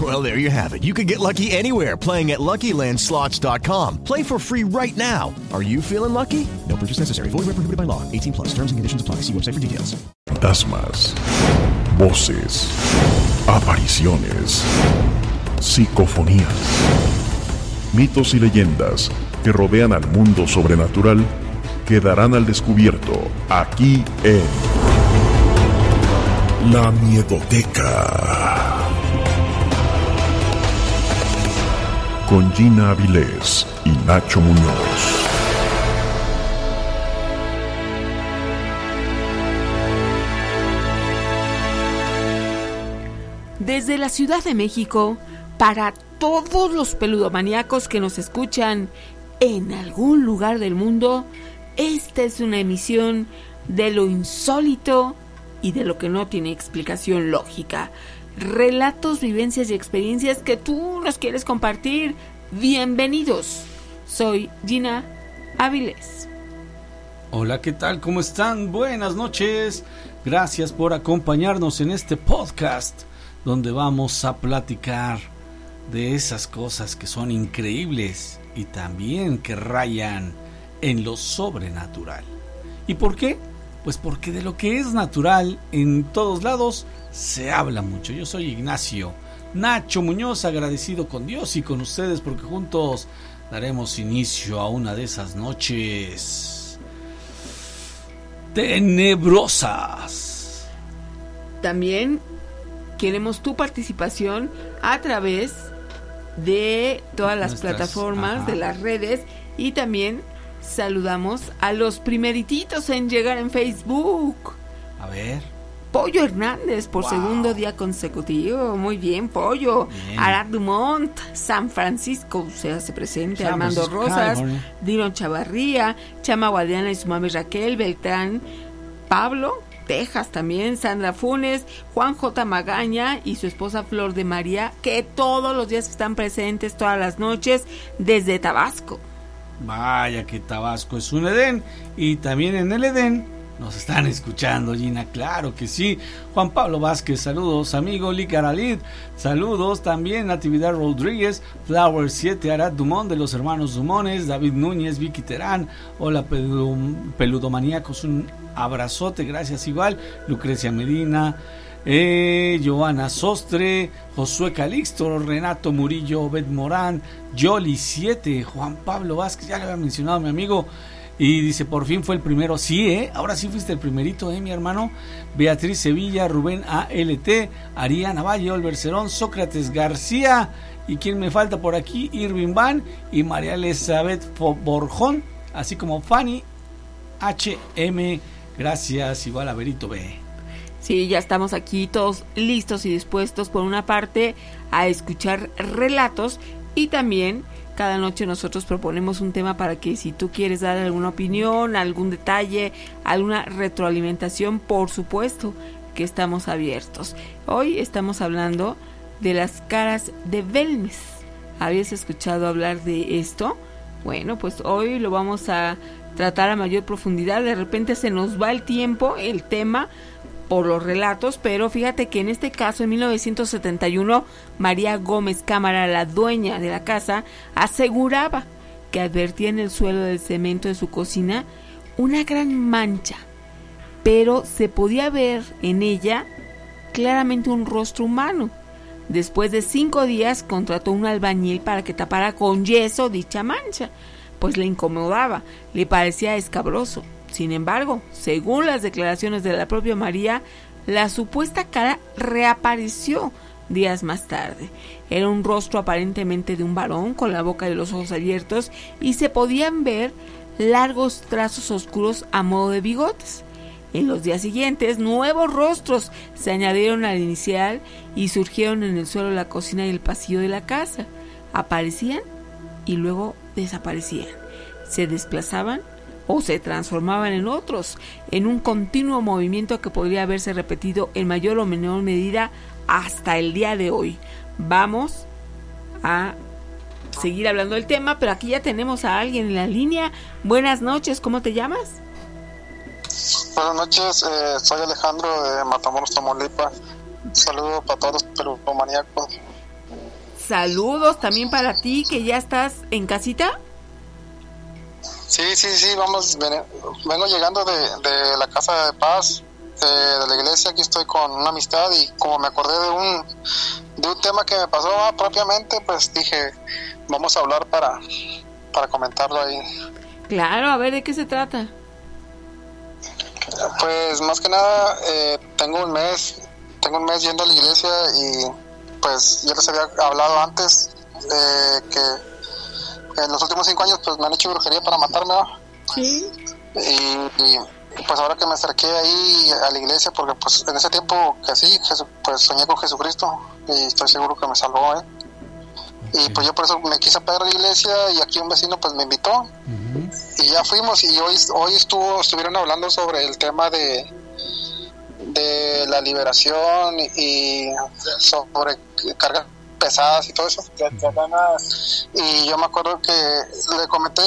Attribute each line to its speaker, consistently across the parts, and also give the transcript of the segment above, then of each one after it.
Speaker 1: Well, there you have it. You can get lucky anywhere playing at LuckyLandSlots.com. Play for free right now. Are you feeling lucky? No purchase necessary. Void where prohibited by law. 18 plus. Terms and conditions apply. See website for details.
Speaker 2: Fantasmas, voces, apariciones, psicofonías, mitos y leyendas que rodean al mundo sobrenatural quedarán al descubierto aquí en La Miedoteca. Con Gina Avilés y Nacho Muñoz.
Speaker 3: Desde la Ciudad de México, para todos los peludomaníacos que nos escuchan en algún lugar del mundo, esta es una emisión de lo insólito y de lo que no tiene explicación lógica. Relatos, vivencias y experiencias que tú nos quieres compartir. Bienvenidos. Soy Gina Áviles.
Speaker 4: Hola, ¿qué tal? ¿Cómo están? Buenas noches. Gracias por acompañarnos en este podcast donde vamos a platicar de esas cosas que son increíbles y también que rayan en lo sobrenatural. ¿Y por qué? Pues porque de lo que es natural en todos lados se habla mucho. Yo soy Ignacio Nacho Muñoz, agradecido con Dios y con ustedes porque juntos daremos inicio a una de esas noches tenebrosas.
Speaker 3: También queremos tu participación a través de todas las
Speaker 4: Nuestras-
Speaker 3: plataformas,
Speaker 4: ajá.
Speaker 3: de las redes y también saludamos a los primerititos en llegar en Facebook.
Speaker 4: A ver,
Speaker 3: Pollo Hernández por
Speaker 4: Wow.
Speaker 3: segundo día consecutivo. Muy bien, Pollo.
Speaker 4: Bien.
Speaker 3: Arad Dumont, San Francisco, se hace presente.
Speaker 4: San
Speaker 3: Armando
Speaker 4: Francisco,
Speaker 3: Rosas. Dino Chavarría, Chama Guadiana y su mami Raquel, Beltrán, Pablo, Texas también, Sandra Funes, Juan J. Magaña y su esposa Flor de María, que todos los días están presentes, todas las noches, desde Tabasco.
Speaker 4: Vaya que Tabasco es un Edén. Y también en el Edén nos están escuchando, Gina, claro que sí. Juan Pablo Vázquez, saludos, amigo Licaralid, saludos también Natividad Rodríguez, Flower 7, Arad Dumont de los hermanos Dumones, David Núñez, Vicky Terán, hola peludo- peludomaníacos, un abrazote, gracias igual, Lucrecia Medina, eh, Joana Sostre, Josué Calixto, Renato Murillo, Obed Morán, Yoli 7, Juan Pablo Vázquez, ya lo había mencionado mi amigo. Y dice, por fin fue el primero. Sí, ¿eh? Ahora sí fuiste el primerito, ¿eh, mi hermano? Beatriz Sevilla, Rubén ALT, Ariana Valle, Olver Cerón, Sócrates García. ¿Y quién me falta por aquí? Irving Van y María Elizabeth Borjón, así como Fanny HM. Gracias, igual a Berito B.
Speaker 3: Sí, ya estamos aquí todos listos y dispuestos por una parte a escuchar relatos y también cada noche nosotros proponemos un tema para que si tú quieres dar alguna opinión, algún detalle, alguna retroalimentación, por supuesto que estamos abiertos. Hoy estamos hablando de las caras de Belmes. ¿Habías escuchado hablar de esto? Bueno, pues hoy lo vamos a tratar a mayor profundidad. De repente se nos va el tiempo, el tema, por los relatos, pero fíjate que en este caso, en 1971, María Gómez Cámara, la dueña de la casa, aseguraba que advertía en el suelo del cemento de su cocina una gran mancha, pero se podía ver en ella claramente un rostro humano. Después de cinco días contrató un albañil para que tapara con yeso dicha mancha, pues le incomodaba, le parecía escabroso. Sin embargo, según las declaraciones de la propia María, la supuesta cara reapareció días más tarde. Era un rostro aparentemente de un varón con la boca y los ojos abiertos y se podían ver largos trazos oscuros a modo de bigotes. En los días siguientes, nuevos rostros se añadieron al inicial y surgieron en el suelo de la cocina y el pasillo de la casa. Aparecían y luego desaparecían. Se desplazaban o se transformaban en otros, en un continuo movimiento que podría haberse repetido en mayor o menor medida hasta el día de hoy. Vamos a seguir hablando del tema, pero aquí ya tenemos a alguien en la línea. Buenas noches, ¿cómo te llamas?
Speaker 5: Buenas noches, eh, soy Alejandro de Matamoros, Tamaulipas. Saludos para todos los pelucomaníacos.
Speaker 3: Saludos también para ti, que ya estás en casita.
Speaker 5: Sí, sí, sí, vamos, vengo llegando de, de la Casa de Paz, de la iglesia, aquí estoy con una amistad y como me acordé de un, de un tema que me pasó propiamente, pues dije, vamos a hablar para, para comentarlo ahí.
Speaker 3: Claro, a ver, ¿de qué se trata?
Speaker 5: Pues más que nada, eh, tengo un mes, tengo un mes yendo a la iglesia y pues ya les había hablado antes eh, que en los últimos cinco años pues me han hecho brujería para matarme.
Speaker 3: Sí.
Speaker 5: Y, pues ahora que me acerqué ahí a la iglesia, porque pues en ese tiempo que sí, pues soñé con Jesucristo y estoy seguro que me salvó, ¿eh? Y pues yo por eso me quise pegar a la iglesia y aquí un vecino pues me invitó y ya fuimos y hoy, hoy estuvo, estuvieron hablando sobre el tema de, de la liberación y sobre cargas pesadas y todo eso. Y yo me acuerdo que le comenté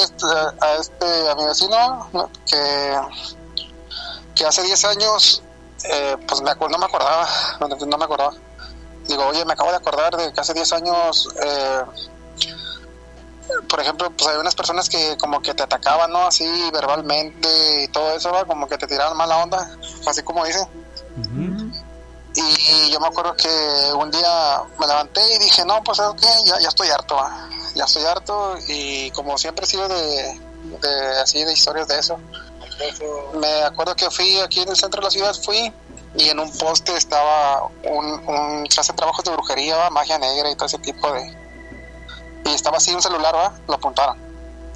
Speaker 5: a este a mi vecino que, que hace 10 años eh, pues me no me acordaba, no me acordaba digo, oye, me acabo de acordar de que hace 10 años, eh, por ejemplo, pues hay unas personas que como que te atacaban, ¿no? Así verbalmente y todo eso, como que te tiraban mala onda, así como dicen. Y yo me acuerdo que un día me levanté y dije, no, pues ¿sabes qué? Ya, ya estoy harto, ya estoy harto y como siempre he sido de, de así de historias de eso. Me acuerdo que fui aquí en el centro de la ciudad, fui y en un poste estaba un, un clase de trabajos de brujería, magia negra y todo ese tipo de... Y estaba así un celular, ¿va? Lo apuntaron.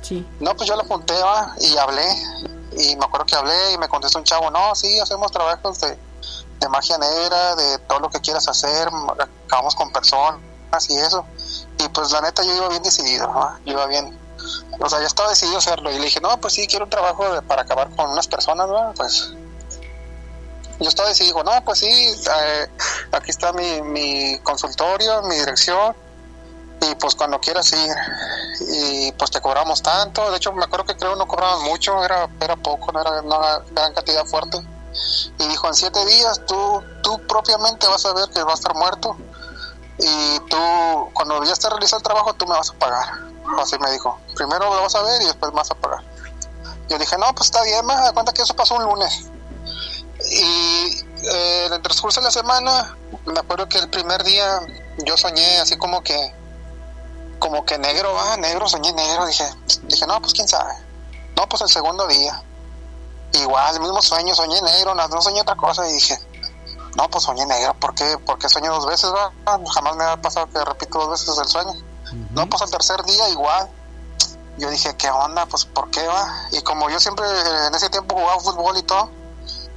Speaker 3: Sí.
Speaker 5: No, pues yo lo apunté, ¿va? Y hablé. Y me acuerdo que hablé y me contestó un chavo, no, sí, hacemos trabajos de, de magia negra, de todo lo que quieras hacer, acabamos con personas y eso. Y pues la neta yo iba bien decidido, ¿va? Yo iba bien... O sea, ya estaba decidido hacerlo. Y le dije, no, pues sí, quiero un trabajo para acabar con unas personas, ¿va? Pues yo estaba digo, no, pues sí, eh, aquí está mi, consultorio, mi dirección, y pues cuando quieras ir, y pues te cobramos tanto, de hecho me acuerdo que creo no cobraban mucho, era, era poco, no era una gran cantidad fuerte, y dijo, en siete días tú, tú propiamente vas a ver que va a estar muerto, y tú, cuando ya esté realizado el trabajo, tú me vas a pagar, así me dijo, primero lo vas a ver y después me vas a pagar. Yo dije, no, pues está bien, me da cuenta que eso pasó un lunes. Y eh, en el transcurso de la semana, me acuerdo que el primer día yo soñé así como que, como que negro, ah, negro, soñé negro. Dije, dije, no, pues quién sabe. No, pues el segundo día. Igual, el mismo sueño, soñé negro, no, no soñé otra cosa. Y dije, no, pues soñé negro, ¿por qué? Porque soñé dos veces, ¿va? Jamás me ha pasado que repito dos veces el sueño. No, pues el tercer día igual. Yo dije, ¿qué onda? Pues ¿por qué va? Y como yo siempre en ese tiempo jugaba fútbol y todo,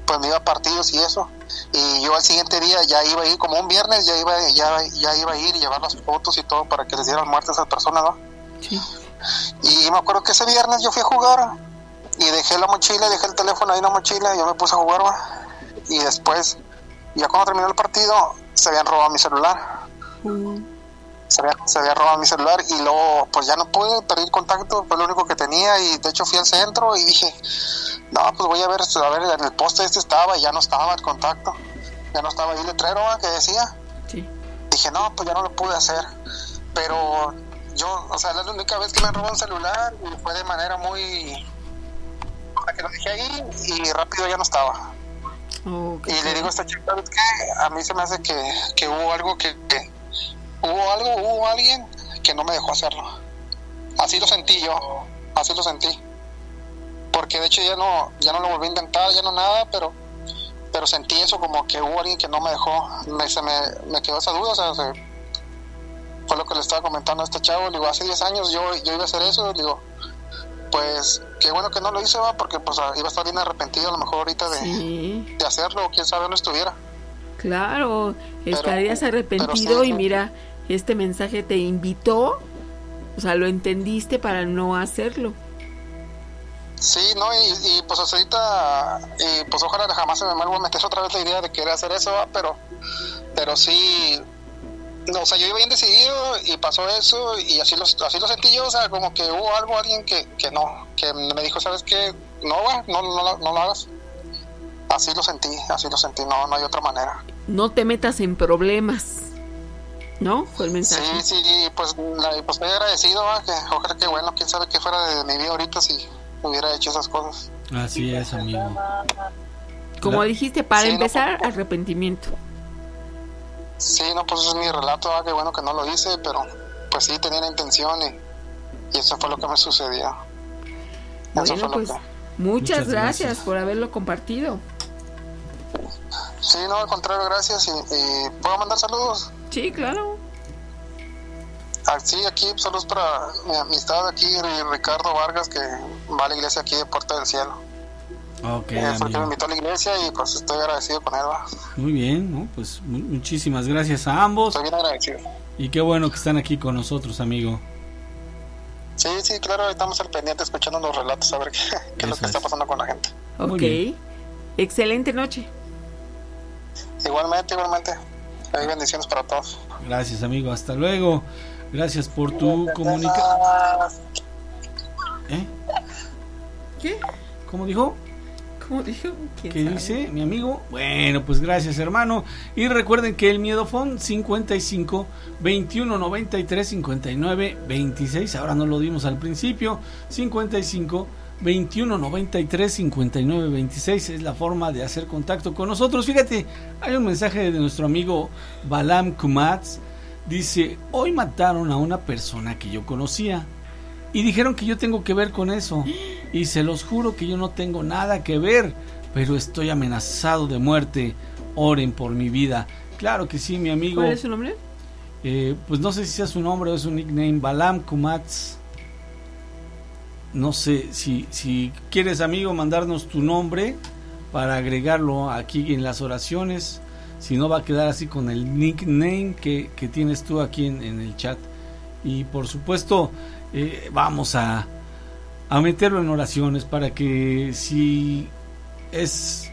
Speaker 5: pues me iba a partidos y eso. Y yo al siguiente día ya iba a ir, como un viernes, ya iba, ya, ya iba a ir y llevar las fotos y todo para que les dieran muerte a esas personas, ¿no? Y me acuerdo que ese viernes yo fui a jugar y dejé la mochila, dejé el teléfono ahí en la mochila y yo me puse a jugar, ¿va? Y después, ya cuando terminó el partido, se habían robado mi celular. Se, había, se había robado mi celular y luego, pues ya no pude, el contacto, fue lo único que tenía y de hecho fui al centro y dije, no, pues voy a ver, a ver, en el poste este estaba y ya no estaba el contacto. Ya no estaba ahí el letrero que decía.
Speaker 3: Sí.
Speaker 5: Dije, no, pues ya no lo pude hacer. Pero yo, o sea, la única vez que me robó un celular y fue de manera muy... Que lo dejé ahí y rápido ya no estaba. y le digo a esta chica, es que a mí se me hace que, que hubo algo que, que, Hubo algo, hubo alguien que no me dejó hacerlo. Así lo sentí yo, así lo sentí. Porque de hecho ya no, ya no lo volví a intentar, ya no nada, pero pero sentí eso como que hubo alguien que no me dejó, me, se me, me quedó esa duda, o sea, se- fue lo que le estaba comentando a este chavo, le digo, hace 10 años yo, yo iba a hacer eso, le digo, pues qué bueno que no lo hice, va, porque pues iba a estar bien arrepentido a lo mejor ahorita de,
Speaker 3: Sí,
Speaker 5: de hacerlo, o quién sabe dónde estuviera.
Speaker 3: claro,
Speaker 5: Pero-
Speaker 3: estarías arrepentido
Speaker 5: sí,
Speaker 3: y mira, este mensaje te invitó, o sea, lo entendiste para no hacerlo.
Speaker 5: Sí, no, y, y, pues ahorita, y pues ojalá jamás se me vuelva a meter otra vez la idea de querer hacer eso, ¿va? pero pero sí, no, o sea, yo iba bien decidido y pasó eso y así lo, así lo sentí yo, o sea, como que hubo algo, alguien que, que no, que me dijo, ¿sabes qué? No, va, no, no, lo- no lo hagas. Así lo sentí, así lo sentí, no, no hay otra manera.
Speaker 3: No te metas en problemas. ¿No? Fue el mensaje.
Speaker 5: Sí, sí, pues, la, pues estoy agradecido, ¿va? que ojalá que bueno, quién sabe qué fuera de mi vida ahorita si hubiera hecho esas cosas.
Speaker 4: Así es, amigo.
Speaker 3: Como dijiste, para
Speaker 5: Sí, no,
Speaker 3: empezar,
Speaker 5: por-
Speaker 3: arrepentimiento.
Speaker 5: Sí, no, pues ese es mi relato, ah, qué bueno que no lo hice, pero pues sí tenía la intención y, y eso fue lo que me sucedió. Eso
Speaker 3: Bueno, pues
Speaker 5: que...
Speaker 3: muchas,
Speaker 4: Muchas
Speaker 3: gracias, por haberlo compartido.
Speaker 5: Sí, no, al contrario, gracias y, y ¿puedo mandar saludos?
Speaker 3: Sí, claro.
Speaker 5: Ah, sí, aquí saludos para mi amistad aquí, Ri- Ricardo Vargas, que va a la iglesia aquí de Puerta del Cielo.
Speaker 4: Ok,
Speaker 5: Eh, fue el que me invitó a la iglesia y pues estoy agradecido con él, va.
Speaker 4: Muy bien, ¿no? Pues mu- muchísimas gracias a ambos
Speaker 5: estoy bien agradecido.
Speaker 4: y qué bueno que están aquí con nosotros, amigo.
Speaker 5: Sí, sí, claro, estamos al pendiente escuchando los relatos, a ver qué, qué es lo que está
Speaker 4: es.
Speaker 5: pasando con la gente.
Speaker 3: Ok. Excelente noche.
Speaker 5: Igualmente, igualmente. Hay bendiciones para todos.
Speaker 4: Gracias, amigo. Hasta luego. Gracias por tu comunicación. ¿Eh?
Speaker 3: ¿Qué?
Speaker 4: ¿Cómo dijo?
Speaker 3: ¿Cómo dijo? ¿Quién
Speaker 4: ¿Qué
Speaker 3: sabe?
Speaker 4: dice mi amigo? Bueno, pues gracias, hermano. Y recuerden que el Miedofón 55 21 93 59 26. Ahora no lo dimos al principio. 55 21 93 59 26 es la forma de hacer contacto con nosotros. Fíjate, hay un mensaje de nuestro amigo Balam Kumats. Dice: Hoy mataron a una persona que yo conocía. Y dijeron que yo tengo que ver con eso. Y se los juro que yo no tengo nada que ver. Pero estoy amenazado de muerte. Oren por mi vida. Claro que sí, mi amigo.
Speaker 3: ¿Cuál es su nombre?
Speaker 4: Eh, pues no sé si sea su nombre o es un nickname. Balam Kumats. No sé si, si quieres, amigo, mandarnos tu nombre para agregarlo aquí en las oraciones. Si no, va a quedar así con el nickname que, que tienes tú aquí en, en el chat. Y por supuesto, eh, vamos a, a meterlo en oraciones para que si es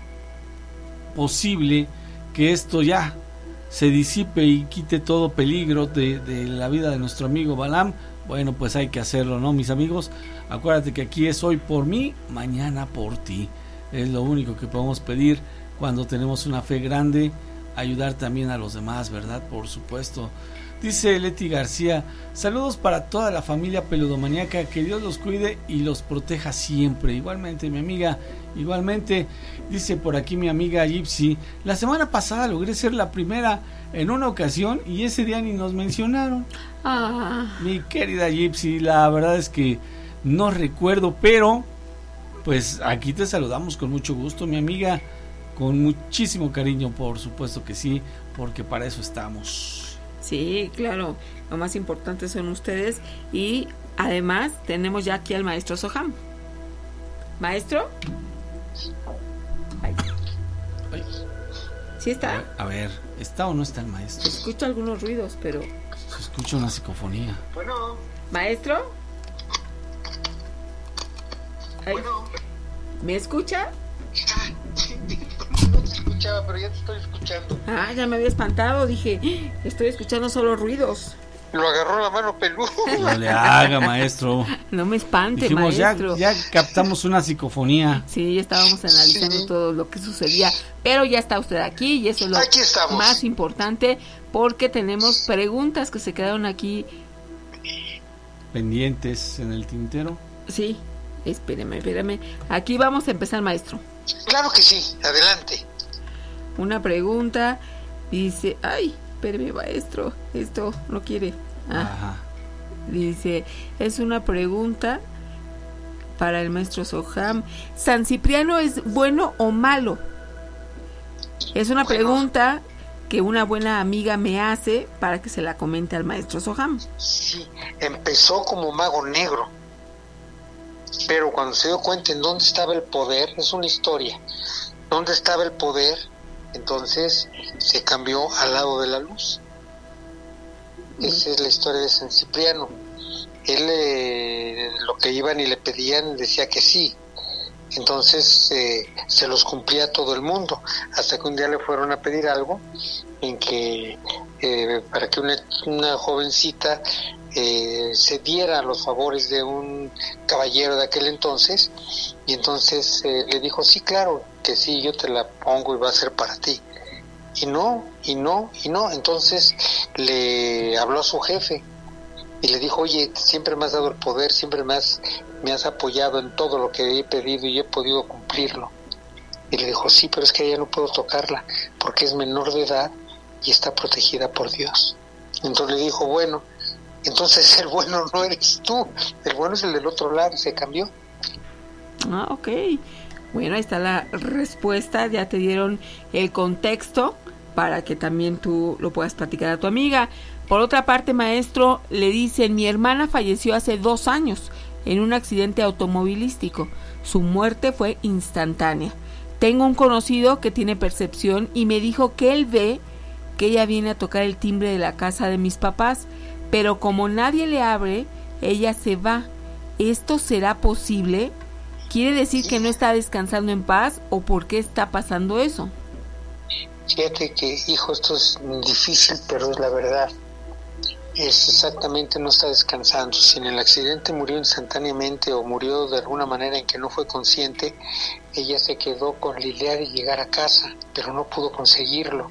Speaker 4: posible que esto ya se disipe y quite todo peligro de, de la vida de nuestro amigo Balam, bueno, pues hay que hacerlo, ¿no, mis amigos? Acuérdate que aquí es hoy por mí, mañana por ti. Es lo único que podemos pedir cuando tenemos una fe grande, ayudar también a los demás, ¿verdad? Por supuesto. Dice Leti García, saludos para toda la familia peludomaniaca, que Dios los cuide y los proteja siempre. Igualmente, mi amiga, igualmente, dice por aquí mi amiga Gypsy, la semana pasada logré ser la primera en una ocasión y ese día ni nos mencionaron.
Speaker 3: Ah,
Speaker 4: Mi querida Gypsy, la verdad es que no recuerdo, pero pues aquí te saludamos con mucho gusto, mi amiga, con muchísimo cariño, por supuesto que sí, porque para eso estamos.
Speaker 3: Sí, claro. Lo más importante son ustedes. Y además tenemos ya aquí al maestro Soham. ¿Maestro? Ay.
Speaker 4: Ay.
Speaker 3: ¿Sí
Speaker 4: A
Speaker 3: está?
Speaker 4: ver, a ver, ¿está o no está el maestro?
Speaker 3: Escucho algunos ruidos, pero...
Speaker 4: Se escucha una psicofonía.
Speaker 3: ¿Maestro? Ay, ¿Me escucha?
Speaker 5: Te escuchaba, pero ya te estoy escuchando.
Speaker 3: Ah, ya me había espantado. Dije, "Ah, estoy escuchando solo ruidos.
Speaker 5: Lo agarró la mano peluda.
Speaker 4: No le haga, maestro.
Speaker 3: No me espante,
Speaker 4: Dijimos, ya,
Speaker 3: maestro.
Speaker 4: ya captamos una psicofonía.
Speaker 3: Sí, ya estábamos analizando
Speaker 5: Sí.
Speaker 3: todo lo que sucedía, pero ya está usted aquí y eso es lo más importante porque tenemos preguntas que se quedaron aquí.
Speaker 4: Pendientes en el tintero.
Speaker 3: Sí, espéreme, espéreme. Aquí vamos a empezar, maestro.
Speaker 5: Claro que sí, adelante.
Speaker 3: Una pregunta dice, ay, espéreme, maestro, esto no quiere. Ah,
Speaker 4: Ajá.
Speaker 3: dice, es una pregunta para el maestro Soham. ¿San Cipriano es bueno o malo? Es una pregunta que una buena amiga me hace para que se la comente al maestro Soham.
Speaker 6: Sí, empezó como mago negro, pero cuando se dio cuenta en dónde estaba el poder, es una historia, dónde estaba el poder, entonces se cambió al lado de la luz. Esa es la historia de San Cipriano. Él eh, lo que iban y le pedían decía que sí. Entonces eh, se los cumplía todo el mundo, hasta que un día le fueron a pedir algo en que eh, para que una, una jovencita eh, se diera los favores de un caballero de aquel entonces y entonces eh, le dijo sí claro que sí yo te la pongo y va a ser para ti y no y no y no. Entonces le habló a su jefe y le dijo oye siempre me has dado el poder siempre me has me has apoyado en todo lo que he pedido y he podido cumplirlo y le dijo sí pero es que ella no puedo tocarla porque es menor de edad y está protegida por Dios entonces le dijo bueno entonces el bueno no eres tú, el bueno es el del otro lado, se cambió.
Speaker 3: Ah, ok. Bueno, ahí está la respuesta, ya te dieron el contexto para que también tú lo puedas platicar a tu amiga. Por otra parte, maestro, le dicen, mi hermana falleció hace dos años en un accidente automovilístico. Su muerte fue instantánea. Tengo un conocido que tiene percepción y me dijo que él ve que ella viene a tocar el timbre de la casa de mis papás pero como nadie le abre, ella se va. ¿Esto será posible? ¿Quiere decir que no está descansando en paz o por qué está pasando eso?
Speaker 6: Fíjate que, hijo, esto es difícil, pero es la verdad. Es exactamente no está descansando. Si en el accidente murió instantáneamente o murió de alguna manera en que no fue consciente, ella se quedó con la idea de llegar a casa, pero no pudo conseguirlo.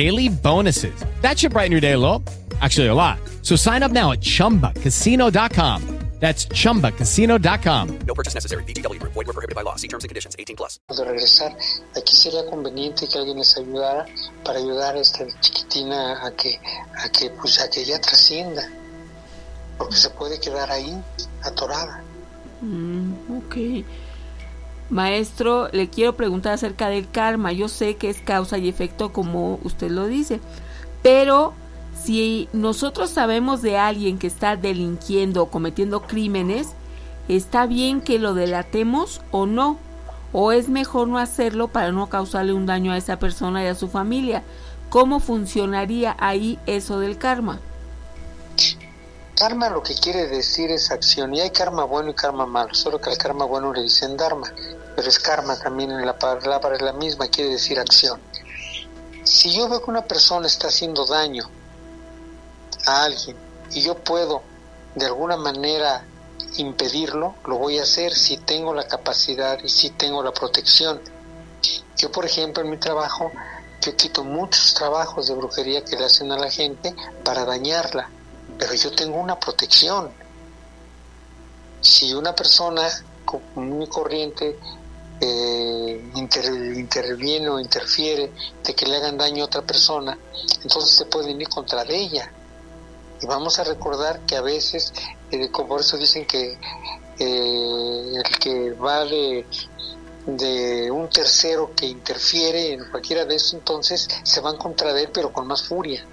Speaker 7: daily bonuses. That should brighten your day a little. Actually, a lot. So sign up now at chumbacasino.com. That's chumbacasino.com.
Speaker 8: No purchase necessary. VGW. Void were prohibited by law. See terms and conditions. 18 plus.
Speaker 6: De regresar, aquí sería conveniente que alguien les ayudara para ayudar a esta chiquitina a que, a que, pues, a que ella trascienda, porque se puede quedar ahí atorada.
Speaker 3: Mm, ok. Maestro, le quiero preguntar acerca del karma. Yo sé que es causa y efecto como usted lo dice, pero si nosotros sabemos de alguien que está delinquiendo o cometiendo crímenes, ¿está bien que lo delatemos o no? ¿O es mejor no hacerlo para no causarle un daño a esa persona y a su familia? ¿Cómo funcionaría ahí eso del karma?
Speaker 6: Karma lo que quiere decir es acción, y hay karma bueno y karma malo, solo que al karma bueno le dicen dharma, pero es karma también en la palabra es la misma, quiere decir acción. Si yo veo que una persona está haciendo daño a alguien y yo puedo de alguna manera impedirlo, lo voy a hacer si tengo la capacidad y si tengo la protección. Yo, por ejemplo, en mi trabajo, yo quito muchos trabajos de brujería que le hacen a la gente para dañarla, pero yo tengo una protección. Si una persona común y corriente eh, inter, interviene o interfiere de que le hagan daño a otra persona, entonces se pueden ir contra de ella. Y vamos a recordar que a veces, eh, por eso dicen que eh, el que va de, de un tercero que interfiere en cualquiera de esos, entonces se van contra de él, pero con más furia.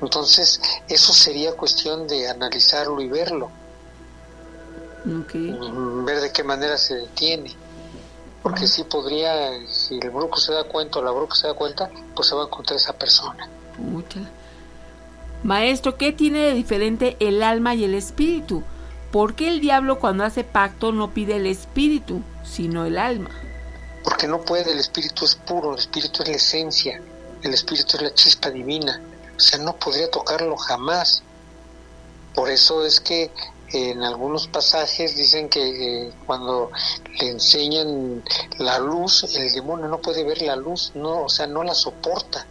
Speaker 6: Entonces, eso sería cuestión de analizarlo y verlo.
Speaker 3: Okay.
Speaker 6: Ver de qué manera se detiene. Porque si podría, si el brujo se da cuenta o la bruja se da cuenta, pues se va contra esa persona.
Speaker 3: Úchala. Maestro, ¿qué tiene de diferente el alma y el espíritu? ¿Por qué el diablo cuando hace pacto no pide el espíritu, sino el alma?
Speaker 6: Porque no puede, el espíritu es puro, el espíritu es la esencia, el espíritu es la chispa divina. O sea, no podría tocarlo jamás. Por eso es que en algunos pasajes dicen que eh, cuando le enseñan la luz, el demonio no puede ver la luz, no, o sea, no la soporta.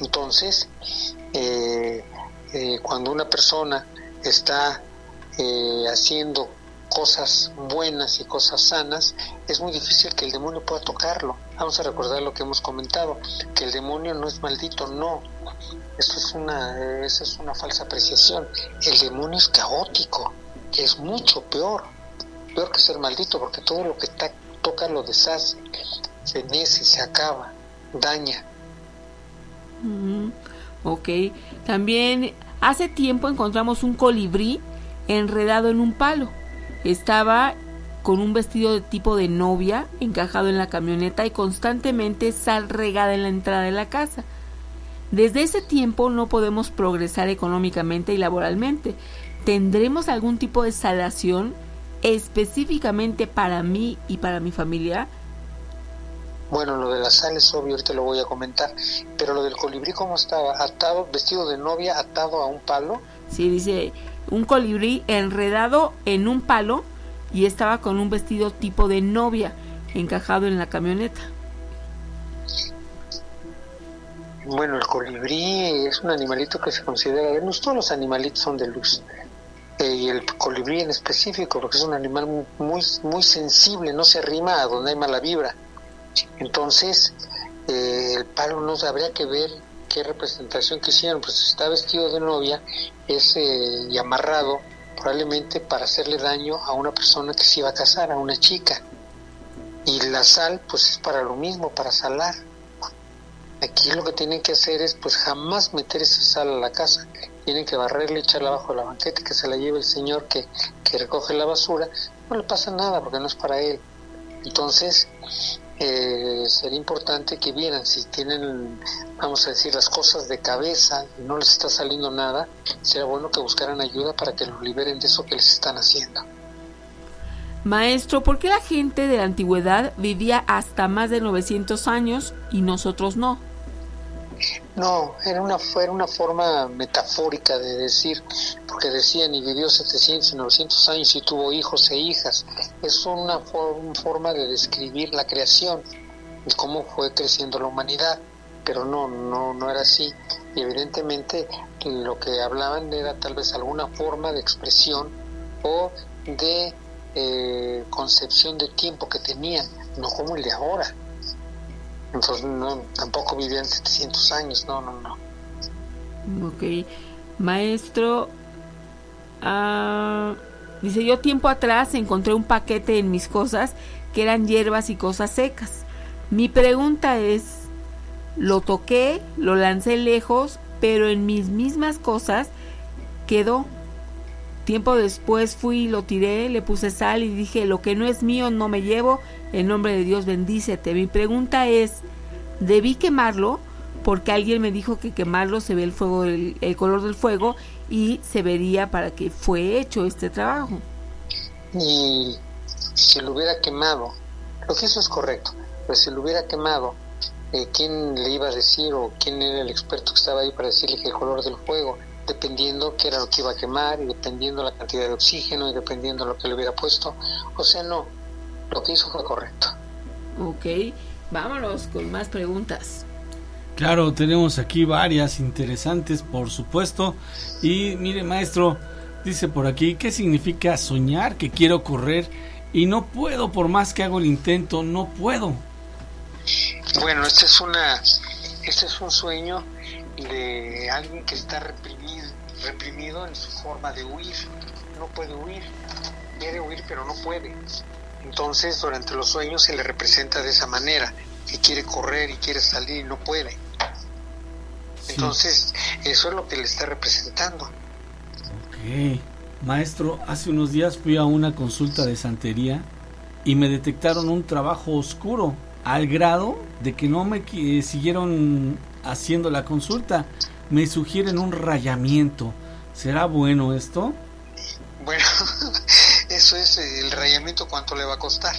Speaker 6: Entonces, eh, eh, cuando una persona está eh, haciendo cosas buenas y cosas sanas, es muy difícil que el demonio pueda tocarlo. Vamos a recordar lo que hemos comentado, que el demonio no es maldito, no. Eso es una, es una falsa apreciación. El demonio es caótico, es mucho peor, peor que ser maldito, porque todo lo que ta- toca lo deshace, se nece, se acaba, daña.
Speaker 3: Mm, ok. También hace tiempo encontramos un colibrí enredado en un palo. Estaba con un vestido de tipo de novia encajado en la camioneta y constantemente sal regada en la entrada de la casa. Desde ese tiempo no podemos progresar económicamente y laboralmente. ¿Tendremos algún tipo de salación específicamente para mí y para mi familia?
Speaker 6: Bueno, lo de la sal es obvio, ahorita lo voy a comentar, pero lo del colibrí, ¿cómo estaba? Atado, vestido de novia, atado a un palo.
Speaker 3: Sí, dice un colibrí enredado en un palo y estaba con un vestido tipo de novia encajado en la camioneta.
Speaker 6: Bueno, el colibrí es un animalito que se considera de luz, todos los animalitos son de luz. Eh, y el colibrí en específico, porque es un animal mu- muy, muy sensible, no se arrima a donde hay mala vibra. Entonces, eh, el palo no habría que ver qué representación quisieron, pues si está vestido de novia es eh, y amarrado probablemente para hacerle daño a una persona que se iba a casar, a una chica. Y la sal, pues es para lo mismo, para salar. Aquí lo que tienen que hacer es pues jamás meter esa sal a la casa. Tienen que barrerla y echarla abajo de la banqueta, que se la lleve el señor que, que recoge la basura. No le pasa nada porque no es para él. Entonces, eh, sería importante que vieran si tienen, vamos a decir, las cosas de cabeza y no les está saliendo nada, sería bueno que buscaran ayuda para que los liberen de eso que les están haciendo.
Speaker 3: Maestro, ¿por qué la gente de la antigüedad vivía hasta más de 900 años y nosotros no?
Speaker 6: No, era una, era una forma metafórica de decir, porque decían y vivió 700 y 900 años y tuvo hijos e hijas. Es una for- forma de describir la creación y cómo fue creciendo la humanidad, pero no, no, no era así. Y evidentemente lo que hablaban era tal vez alguna forma de expresión o de eh, concepción de tiempo que tenían, no como el de ahora. Entonces no, tampoco vivían 700 años, no, no, no.
Speaker 3: Ok. Maestro, ah, dice yo tiempo atrás encontré un paquete en mis cosas que eran hierbas y cosas secas. Mi pregunta es, lo toqué, lo lancé lejos, pero en mis mismas cosas quedó. Tiempo después fui, lo tiré, le puse sal y dije, lo que no es mío no me llevo, en nombre de Dios bendícete. Mi pregunta es, ¿debí quemarlo? Porque alguien me dijo que quemarlo se ve el fuego, color del fuego y se vería para que fue hecho este trabajo.
Speaker 6: Y si lo hubiera quemado, lo que es correcto, pero si lo hubiera quemado, eh, ¿quién le iba a decir o quién era el experto que estaba ahí para decirle que el color del fuego? Dependiendo qué era lo que iba a quemar y dependiendo la cantidad de oxígeno y dependiendo lo que le hubiera puesto. O sea, no, lo que hizo fue correcto.
Speaker 3: Ok, vámonos con más preguntas.
Speaker 4: Claro, tenemos aquí varias interesantes, por supuesto. Y mire, maestro, dice por aquí, ¿qué significa soñar que quiero correr y no puedo por más que hago el intento, no puedo?
Speaker 6: Bueno, este es una, este es un sueño de alguien que está reprimido, reprimido en su forma de huir. No puede huir, quiere huir pero no puede. Entonces, durante los sueños se le representa de esa manera, que quiere correr y quiere salir y no puede. Entonces, eso es lo que le está representando.
Speaker 4: Ok. Maestro, hace unos días fui a una consulta de santería y me detectaron un trabajo oscuro al grado de que no me qui- siguieron haciendo la consulta. Me sugieren un rayamiento. ¿Será bueno esto?
Speaker 6: Bueno, eso es el rayamiento, ¿cuánto le va a costar?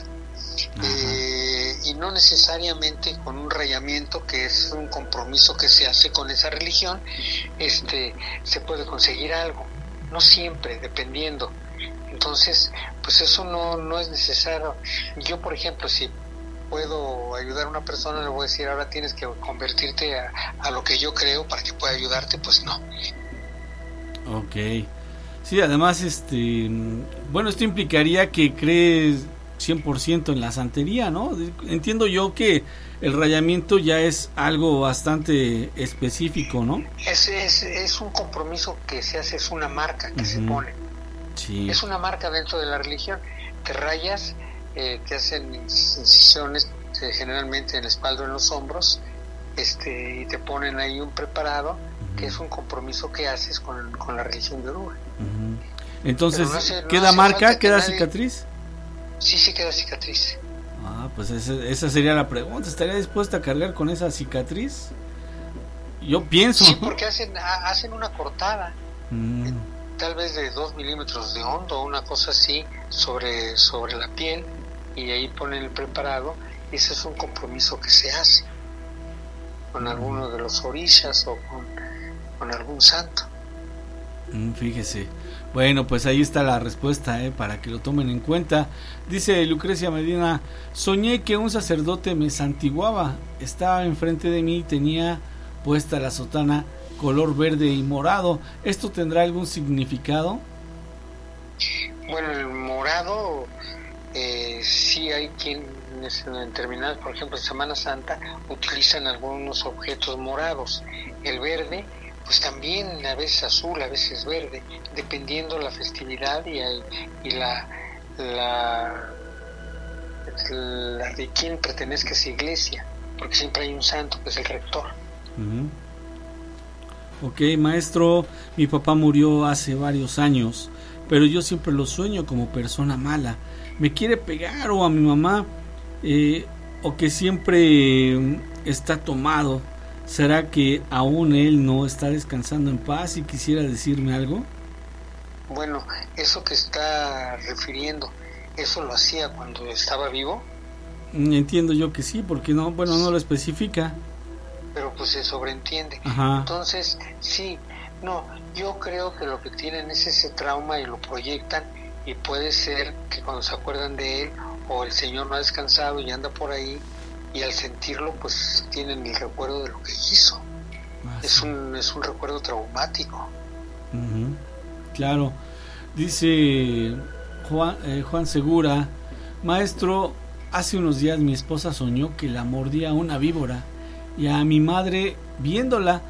Speaker 6: Eh, y no necesariamente con un rayamiento que es un compromiso que se hace con esa religión, este, se puede conseguir algo. No siempre, dependiendo. Entonces, pues eso no, no es necesario. Yo, por ejemplo, si puedo ayudar a una persona, le voy a decir, ahora tienes que convertirte a, a lo que yo creo para que pueda ayudarte, pues no.
Speaker 4: Ok. Sí, además, este, bueno, esto implicaría que crees 100% en la santería, ¿no? Entiendo yo que el rayamiento ya es algo bastante específico, ¿no?
Speaker 6: Es, es, es un compromiso que se hace, es una marca que se pone.
Speaker 4: Sí.
Speaker 6: Es una marca dentro de la religión. Te rayas, eh, te hacen incisiones eh, generalmente en la espalda o en los hombros, este, y te ponen ahí un preparado que es un compromiso que haces con, con la religión de Oruga.
Speaker 4: Entonces,
Speaker 6: Pero no hace- no
Speaker 4: ¿queda marca?
Speaker 6: que
Speaker 4: ¿Queda
Speaker 6: nadie-
Speaker 4: cicatriz?
Speaker 6: Sí, sí queda cicatriz.
Speaker 4: Ah, pues esa, esa sería la pregunta. ¿Estaría dispuesta a cargar con esa cicatriz? Yo pienso.
Speaker 6: Sí, porque hacen, ha- hacen una cortada,
Speaker 4: Mm,
Speaker 6: tal vez de dos milímetros de hondo, una cosa así, sobre, sobre la piel, y ahí ponen el preparado. y Ese es un compromiso que se hace con alguno de los orillas o con, con algún santo.
Speaker 4: mm, fíjese. Bueno, pues ahí está la respuesta, ¿eh? para que lo tomen en cuenta. Dice Lucrecia Medina, soñé que un sacerdote me santiguaba. Estaba enfrente de mí y tenía puesta la sotana color verde y morado. ¿Esto tendrá algún significado?
Speaker 6: Bueno, el morado, eh, sí hay quienes en determinadas, por ejemplo, en Semana Santa, utilizan algunos objetos morados. El verde, pues también a veces azul, a veces verde, dependiendo la festividad y, la, la, de quién pertenezca a esa iglesia, porque siempre hay un santo que es el rector.
Speaker 4: Ujú. Ok, maestro, mi papá murió hace varios años, pero yo siempre lo sueño como persona mala. Me quiere pegar o a mi mamá, eh, o que siempre está tomado. ¿Será que aún él no está descansando en paz y quisiera decirme algo?
Speaker 6: Bueno, eso que está refiriendo, ¿eso lo hacía cuando estaba vivo?
Speaker 4: Mm, Entiendo yo que sí, porque no, bueno, no lo especifica.
Speaker 6: pero pues se sobreentiende.
Speaker 4: Ajá.
Speaker 6: Entonces, sí, no, yo creo que lo que tienen es ese trauma y lo proyectan y puede ser que cuando se acuerdan de él o el Señor no ha descansado y anda por ahí y al sentirlo pues tienen el recuerdo de lo que hizo. Es un, es un recuerdo traumático.
Speaker 4: Claro. Dice Juan, eh, Juan Segura, maestro, hace unos días mi esposa soñó que la mordía una víbora y a mi madre viéndola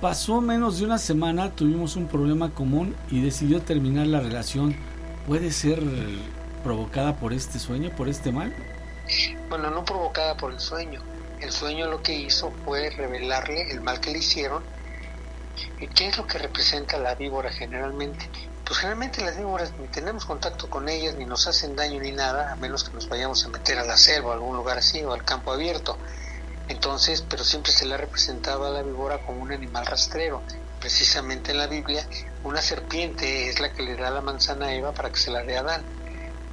Speaker 4: pasó menos de una semana, tuvimos un problema común y decidió terminar la relación. ¿Puede ser provocada por este sueño, por este mal?
Speaker 6: Bueno, no provocada por el sueño. El sueño lo que hizo fue revelarle el mal que le hicieron. ¿Y qué es lo que representa la víbora generalmente? Pues generalmente las víboras ni tenemos contacto con ellas, ni nos hacen daño ni nada, a menos que nos vayamos a meter a la selva a algún lugar así, o al campo abierto. Entonces, pero siempre se le ha representado a la víbora como un animal rastrero. Precisamente en la Biblia, una serpiente es la que le da la manzana a Eva para que se la dé a Adán.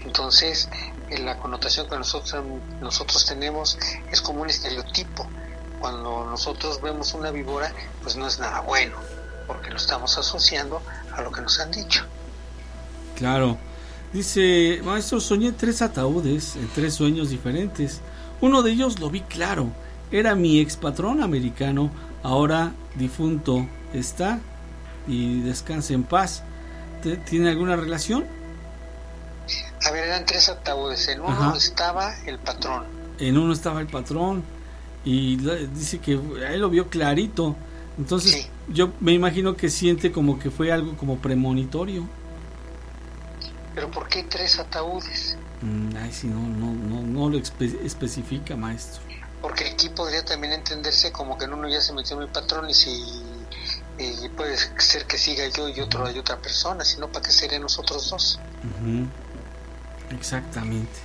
Speaker 6: Entonces, en la connotación que nosotros, nosotros tenemos es como un estereotipo. Cuando nosotros vemos una víbora, pues no es nada bueno, porque lo estamos asociando a lo que nos han dicho.
Speaker 4: Claro. Dice, maestro, soñé tres ataúdes en tres sueños diferentes. Uno de ellos lo vi claro. Era mi ex patrón americano, ahora difunto. Está y descanse en paz. ¿Te- ¿Tiene alguna relación?
Speaker 6: A ver, eran tres ataúdes. En uno
Speaker 4: Ajá.
Speaker 6: estaba el patrón.
Speaker 4: En uno estaba el patrón y dice que a él lo vio clarito. Entonces yo me imagino que siente como que fue algo como premonitorio.
Speaker 6: Pero ¿por qué tres ataúdes?
Speaker 4: Mm, ay, si no, no, no, no lo espe- especifica, maestro.
Speaker 6: Porque aquí podría también entenderse como que en uno ya se metió mi patrón y si y puede ser que siga yo y otro hay otra persona, sino para que serían nosotros dos.
Speaker 4: Exactamente.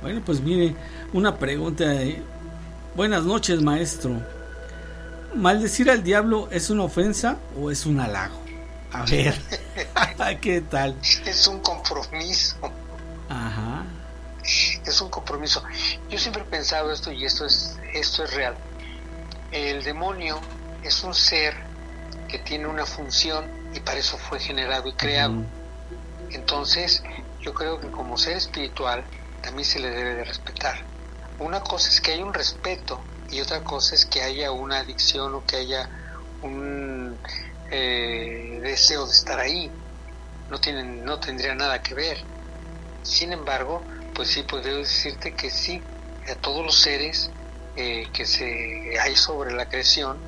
Speaker 4: Bueno, pues mire, una pregunta. eh. Buenas noches, maestro. ¿Maldecir al diablo es una ofensa o es un halago? A ver, ¿qué tal?
Speaker 6: Es un compromiso.
Speaker 4: Ajá.
Speaker 6: Es un compromiso. Yo siempre he pensado esto y esto es, esto es real. El demonio es un ser que tiene una función y para eso fue generado y creado. Entonces, yo creo que como ser espiritual también se le debe de respetar. Una cosa es que haya un respeto y otra cosa es que haya una adicción o que haya un eh, deseo de estar ahí. No, tienen, no tendría nada que ver. Sin embargo, pues sí, puedo decirte que sí, a todos los seres eh, que se hay sobre la creación,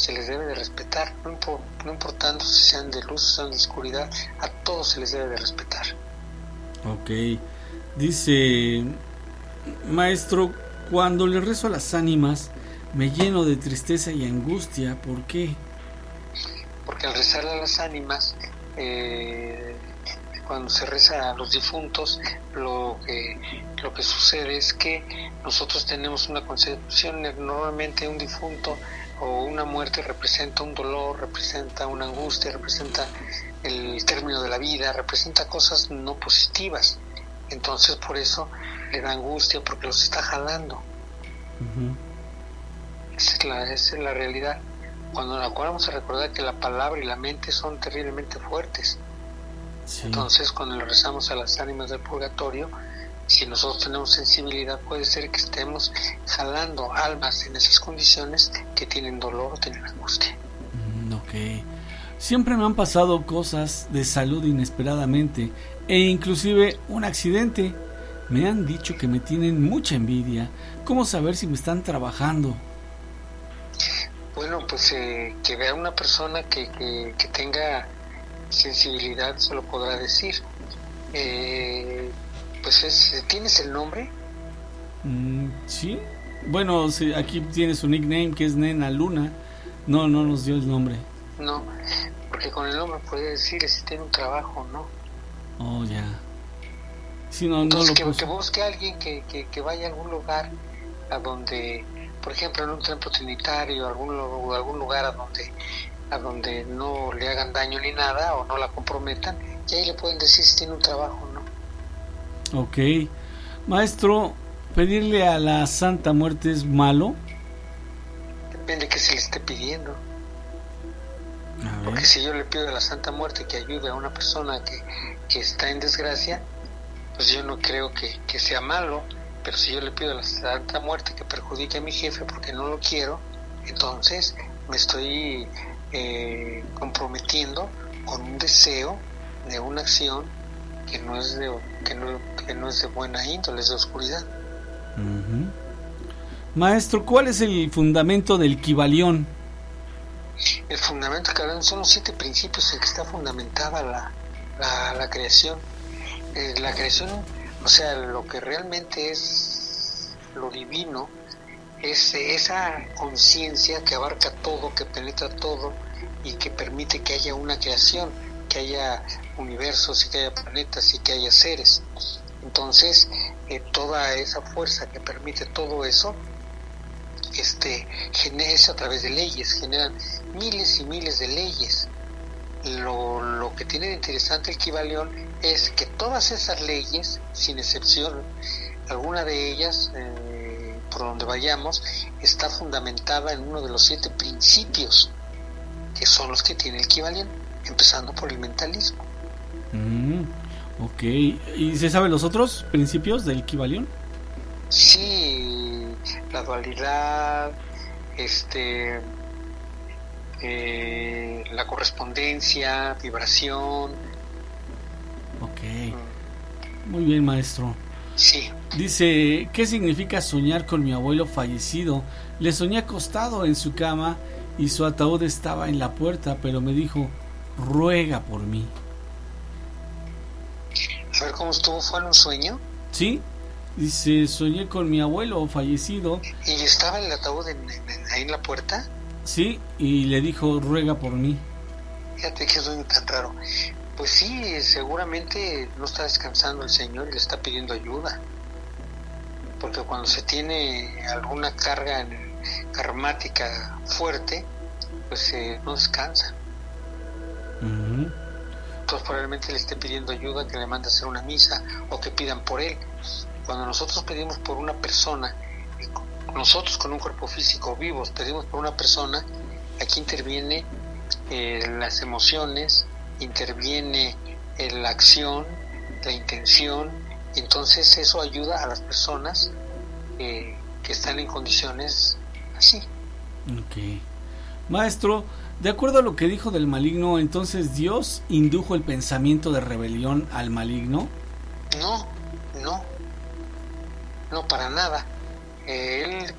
Speaker 6: se les debe de respetar, no, impor- no importando si sean de luz o sean de oscuridad, a todos se les debe de respetar.
Speaker 4: Ok. Dice, maestro, cuando le rezo a las ánimas, me lleno de tristeza y angustia. ¿Por qué?
Speaker 6: porque al rezar a las ánimas, eh, cuando se reza a los difuntos, lo que, lo que sucede es que nosotros tenemos una concepción, normalmente un difunto o una muerte representa un dolor, representa una angustia, representa el término de la vida, representa cosas no positivas. Entonces por eso le da angustia porque los está jalando. Esa es la, esa es la realidad. Cuando nos acordamos a recordar que la palabra y la mente son terriblemente fuertes. Entonces, cuando le rezamos a las ánimas del purgatorio, si nosotros tenemos sensibilidad, puede ser que estemos jalando almas en esas condiciones que tienen dolor o tienen angustia.
Speaker 4: Mm, ok. Siempre me han pasado cosas de salud inesperadamente e inclusive un accidente. Me han dicho que me tienen mucha envidia. ¿Cómo saber si me están trabajando?
Speaker 6: Bueno, pues eh, que vea una persona que, que, que tenga sensibilidad se lo podrá decir. Eh, pues es, ¿tienes el nombre?
Speaker 4: Mm, sí. Bueno, aquí tiene su nickname que es Nena Luna. No, no nos dio el nombre.
Speaker 6: No, porque con el nombre puede decirle si tiene un trabajo o no.
Speaker 4: Oh, ya. Sí, no, no
Speaker 6: Entonces
Speaker 4: lo
Speaker 6: que, que busque a alguien que, que, que vaya a algún lugar a donde, por ejemplo, en un templo trinitario, algún, algún lugar a donde, a donde no le hagan daño ni nada o no la comprometan, y ahí le pueden decir si tiene un trabajo no.
Speaker 4: Ok. Maestro, pedirle a la Santa Muerte es malo.
Speaker 6: Depende que se le esté pidiendo. Porque si yo le pido a la Santa Muerte que ayude a una persona que, que está en desgracia, pues yo no creo que, que sea malo. Pero si yo le pido a la Santa Muerte que perjudique a mi jefe porque no lo quiero, entonces me estoy eh, comprometiendo con un deseo de una acción que no es de que no, que no es de buena índole, es de oscuridad.
Speaker 4: Maestro, ¿cuál es el fundamento del Kibalión?
Speaker 6: El fundamento que son los siete principios en que está fundamentada la, la, la creación. Eh, la creación, o sea, lo que realmente es lo divino, es esa conciencia que abarca todo, que penetra todo y que permite que haya una creación, que haya universos y que haya planetas y que haya seres. Entonces, eh, toda esa fuerza que permite todo eso, este, es a través de leyes, generan miles y miles de leyes. Lo, lo que tiene de interesante el Kibalión es que todas esas leyes, sin excepción, alguna de ellas, eh, por donde vayamos, está fundamentada en uno de los siete principios, que son los que tiene el Kibalión, empezando por el mentalismo.
Speaker 4: Mm, ok. ¿Y se saben los otros principios del Kibalión?
Speaker 6: Sí, la dualidad, este, eh, la correspondencia, vibración.
Speaker 4: Ok. Muy bien, maestro.
Speaker 6: Sí.
Speaker 4: Dice, ¿qué significa soñar con mi abuelo fallecido? Le soñé acostado en su cama y su ataúd estaba en la puerta, pero me dijo, ruega por mí.
Speaker 6: A ver cómo estuvo, fue en un sueño.
Speaker 4: ¿Sí? Dice, soñé con mi abuelo fallecido.
Speaker 6: ¿Y estaba el ataúd en- en- ahí en la puerta?
Speaker 4: Sí, y le dijo, ruega por mí.
Speaker 6: Fíjate que es tan raro. Pues sí, seguramente no está descansando el Señor y le está pidiendo ayuda. Porque cuando se tiene alguna carga karmática fuerte, pues eh, no descansa. Probablemente le esté pidiendo ayuda, que le mande hacer una misa o que pidan por él. Cuando nosotros pedimos por una persona, nosotros con un cuerpo físico vivos pedimos por una persona, aquí interviene eh, las emociones, interviene eh, la acción, la intención, entonces eso ayuda a las personas eh, que están en condiciones así.
Speaker 4: Ok. Maestro, de acuerdo a lo que dijo del maligno, entonces Dios indujo el pensamiento de rebelión al maligno.
Speaker 6: No, no, no para nada. Él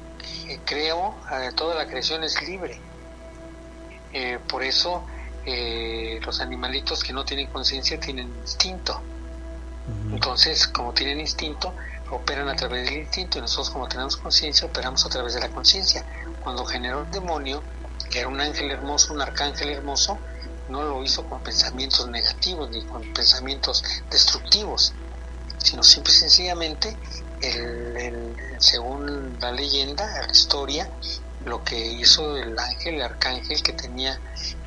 Speaker 6: eh, creó, eh, toda la creación es libre. Eh, por eso los animalitos que no tienen conciencia tienen instinto. Entonces, como tienen instinto, operan a través del instinto y nosotros como tenemos conciencia, operamos a través de la conciencia. Cuando generó el demonio, que era un ángel hermoso, un arcángel hermoso, no lo hizo con pensamientos negativos ni con pensamientos destructivos, sino simple y sencillamente, el, según la leyenda, la historia, lo que hizo el ángel, el arcángel que tenía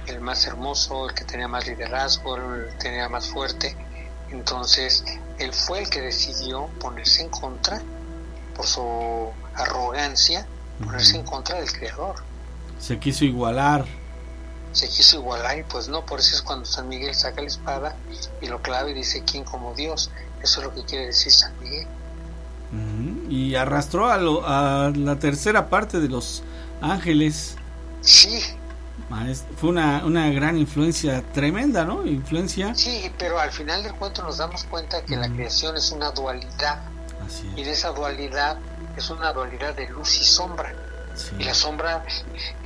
Speaker 6: el más hermoso, el que tenía más liderazgo, el que tenía más fuerte, entonces él fue el que decidió ponerse en contra, por su arrogancia, ponerse en contra del Creador.
Speaker 4: Se quiso igualar.
Speaker 6: Se quiso igualar y pues no, por eso es cuando San Miguel saca la espada y lo clava y dice, ¿quién como Dios? Eso es lo que quiere decir San Miguel.
Speaker 4: Y arrastró a, lo, a la tercera parte de los ángeles.
Speaker 6: Sí.
Speaker 4: Fue una, una gran influencia tremenda, ¿no? Influencia.
Speaker 6: Sí, pero al final del cuento nos damos cuenta que la creación es una dualidad. Y de esa dualidad es una dualidad de luz y sombra. Y la sombra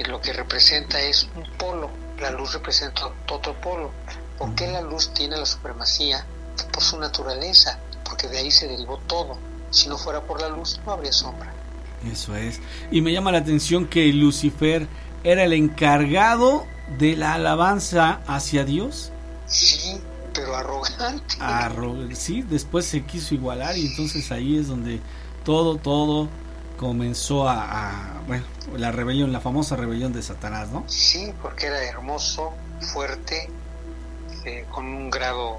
Speaker 6: lo que representa es un polo, la luz representa otro polo. ¿Por qué la luz tiene la supremacía? Por su naturaleza, porque de ahí se derivó todo. Si no fuera por la luz, no habría sombra.
Speaker 4: Eso es. Y me llama la atención que Lucifer era el encargado de la alabanza hacia Dios.
Speaker 6: Sí, pero arrogante.
Speaker 4: Arrogante. Sí, después se quiso igualar y entonces ahí es donde todo, todo comenzó a, bueno, la rebelión, la famosa rebelión de Satanás, ¿no?
Speaker 6: Sí, porque era hermoso, fuerte, eh, con un grado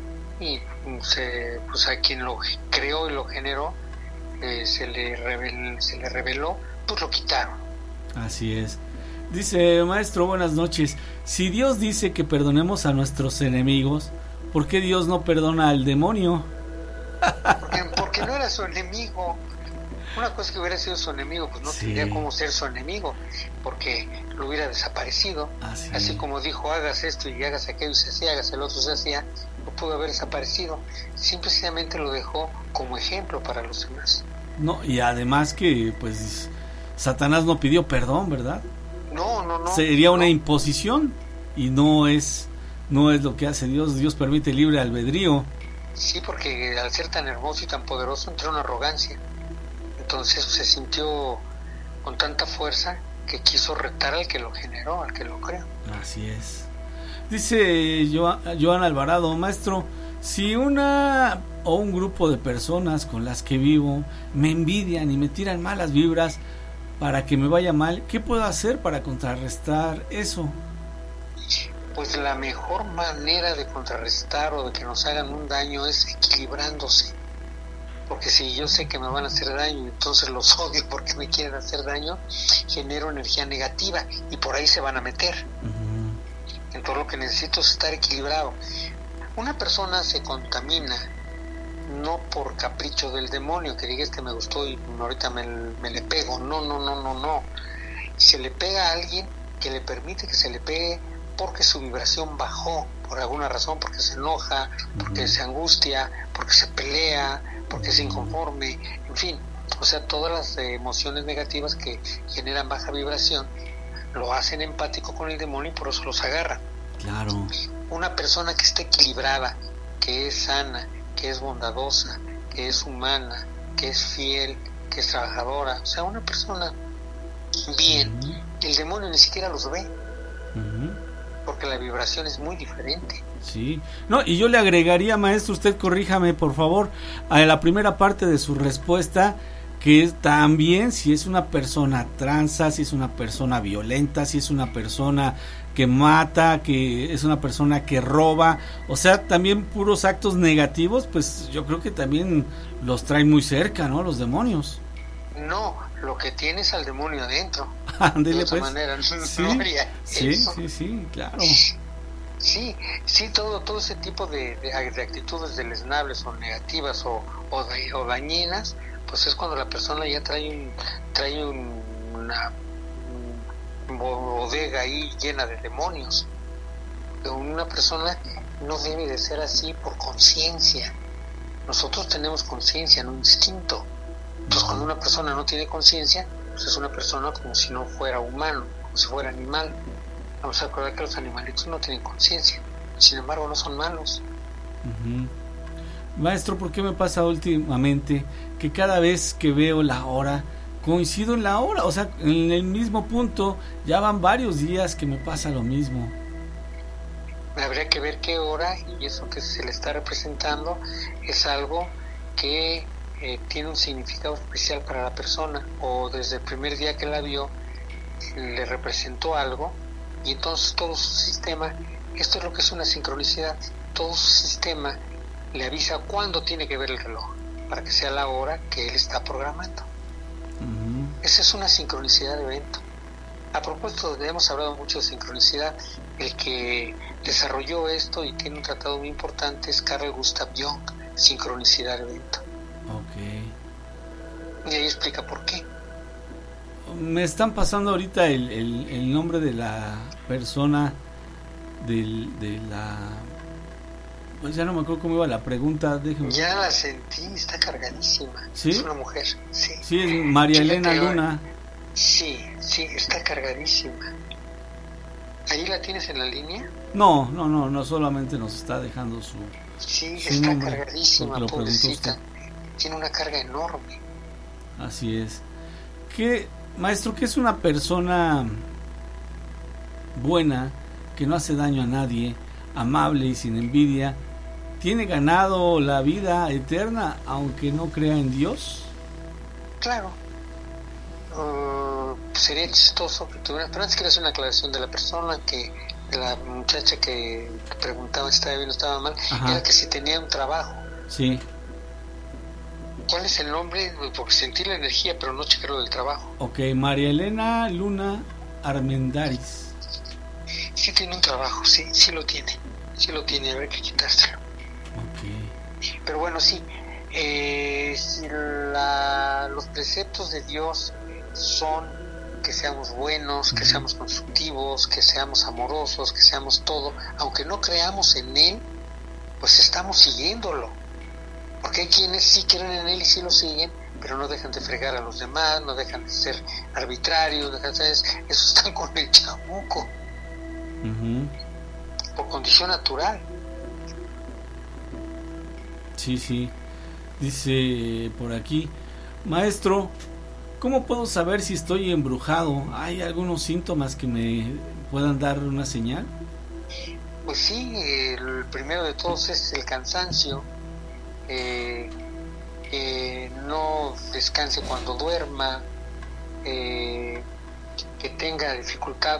Speaker 6: y se, pues a quien lo creó y lo generó eh, se, le reveló, se le reveló, pues lo quitaron.
Speaker 4: Así es. Dice, maestro, buenas noches. Si Dios dice que perdonemos a nuestros enemigos, ¿por qué Dios no perdona al demonio?
Speaker 6: Porque, porque no era su enemigo. Una cosa que hubiera sido su enemigo, pues no tendría cómo ser su enemigo, porque lo hubiera desaparecido. Así, como dijo, hagas esto y hagas aquello y se hacía, hagas el otro se hacía, no pudo haber desaparecido. Simplemente lo dejó como ejemplo para los demás.
Speaker 4: No, y además que, pues, Satanás no pidió perdón, ¿verdad?
Speaker 6: No, no, no.
Speaker 4: Sería una imposición y no es, no es lo que hace Dios. Dios permite libre albedrío.
Speaker 6: Sí, porque al ser tan hermoso y tan poderoso entró una arrogancia. Entonces se sintió con tanta fuerza que quiso retar al que lo generó, al que lo creó.
Speaker 4: Así es. Dice Joan Alvarado, maestro, si una o un grupo de personas con las que vivo me envidian y me tiran malas vibras para que me vaya mal, ¿qué puedo hacer para contrarrestar eso?
Speaker 6: Pues la mejor manera de contrarrestar o de que nos hagan un daño es equilibrándose porque si yo sé que me van a hacer daño, entonces los odio porque me quieren hacer daño, genero energía negativa y por ahí se van a meter. Entonces lo que necesito es estar equilibrado. Una persona se contamina no por capricho del demonio, que digas que me gustó y ahorita me, me le pego. No, no, no, no, no. Se le pega a alguien que le permite que se le pegue porque su vibración bajó por alguna razón, porque se enoja, porque se angustia, porque se pelea, porque se inconforme, en fin, o sea, todas las emociones negativas que generan baja vibración lo hacen empático con el demonio y por eso los agarran.
Speaker 4: Claro.
Speaker 6: Una persona que esté equilibrada, que es sana, que es bondadosa, que es humana, que es fiel, que es trabajadora, o sea, una persona bien, el demonio ni siquiera los ve, porque la vibración es muy diferente.
Speaker 4: Sí, no, y yo le agregaría, maestro, usted corríjame por favor, a la primera parte de su respuesta, que es también si es una persona transa, si es una persona violenta, si es una persona que mata, que es una persona que roba, o sea, también puros actos negativos, pues yo creo que también los trae muy cerca, ¿no? Los demonios.
Speaker 6: No, lo que tienes al demonio adentro.
Speaker 4: Ándele,
Speaker 6: de otra
Speaker 4: pues.
Speaker 6: manera, no,
Speaker 4: Sí,
Speaker 6: no
Speaker 4: sí, sí, claro.
Speaker 6: Sí, sí, todo, todo ese tipo de, de- de actitudes deleznables o negativas o, o, da- o dañinas, pues es cuando la persona ya trae un, trae un- una un bodega ahí llena de demonios. Una persona no debe de ser así por conciencia. Nosotros tenemos conciencia, no instinto. Entonces cuando una persona no tiene conciencia, pues es una persona como si no fuera humano, como si fuera animal. Vamos a recordar que los animalitos no tienen conciencia, sin embargo no son malos.
Speaker 4: Maestro, ¿por qué me pasa últimamente que cada vez que veo la hora, coincido en la hora? O sea, en el mismo punto, ya van varios días que me pasa lo mismo.
Speaker 6: Habría que ver qué hora y eso que se le está representando es algo que eh, tiene un significado especial para la persona o desde el primer día que la vio le representó algo y entonces todo su sistema, esto es lo que es una sincronicidad, todo su sistema le avisa cuándo tiene que ver el reloj para que sea la hora que él está programando. Esa es una sincronicidad de evento. A propósito, hemos hablado mucho de sincronicidad. El que desarrolló esto y tiene un tratado muy importante es Carl Gustav Jung, sincronicidad de evento.
Speaker 4: Ok.
Speaker 6: Y ahí explica por qué.
Speaker 4: Me están pasando ahorita el, el- el nombre de la persona del, de la... Pues ya no me acuerdo cómo iba la pregunta, déjeme...
Speaker 6: Ya la sentí, está cargadísima.
Speaker 4: ¿Sí?
Speaker 6: Es una mujer, sí.
Speaker 4: Sí, es María Elena Luna.
Speaker 6: Sí, sí, está cargadísima. ¿Ahí la tienes en la línea?
Speaker 4: No, no, no, no solamente nos está dejando su...
Speaker 6: Sí,
Speaker 4: su
Speaker 6: está
Speaker 4: nombre,
Speaker 6: cargadísima, pobrecita. Tiene una carga enorme.
Speaker 4: Así es. ¿Qué, maestro, qué es una persona buena, que no hace daño a nadie, amable y sin envidia? ¿Tiene ganado la vida eterna aunque no crea en Dios?
Speaker 6: Claro. Uh, sería chistoso que tuviera. Pero antes quiero hacer una aclaración de la persona que. de la muchacha que preguntaba si estaba bien o estaba mal.
Speaker 4: Ajá.
Speaker 6: Era que si tenía un trabajo.
Speaker 4: Sí.
Speaker 6: ¿Cuál es el nombre? Porque sentí la energía, pero no chequé lo del trabajo.
Speaker 4: Ok, María Elena Luna Armendaris.
Speaker 6: Sí tiene un trabajo, sí, sí lo tiene. Sí lo tiene, habrá que quitárselo. Pero bueno, sí. eh, si la- los preceptos de Dios son que seamos buenos, que seamos constructivos, que seamos amorosos, que seamos todo, aunque no creamos en Él, pues estamos siguiéndolo. Porque hay quienes sí creen en Él y sí lo siguen, pero no dejan de fregar a los demás, no dejan de ser arbitrarios, dejan de eso están con el chamuco, Por condición natural.
Speaker 4: Sí, sí. Dice por aquí, maestro, ¿cómo puedo saber si estoy embrujado? ¿Hay algunos síntomas que me puedan dar una señal?
Speaker 6: Pues sí, el primero de todos es el cansancio, eh, que no descanse cuando duerma, eh, que tenga dificultad.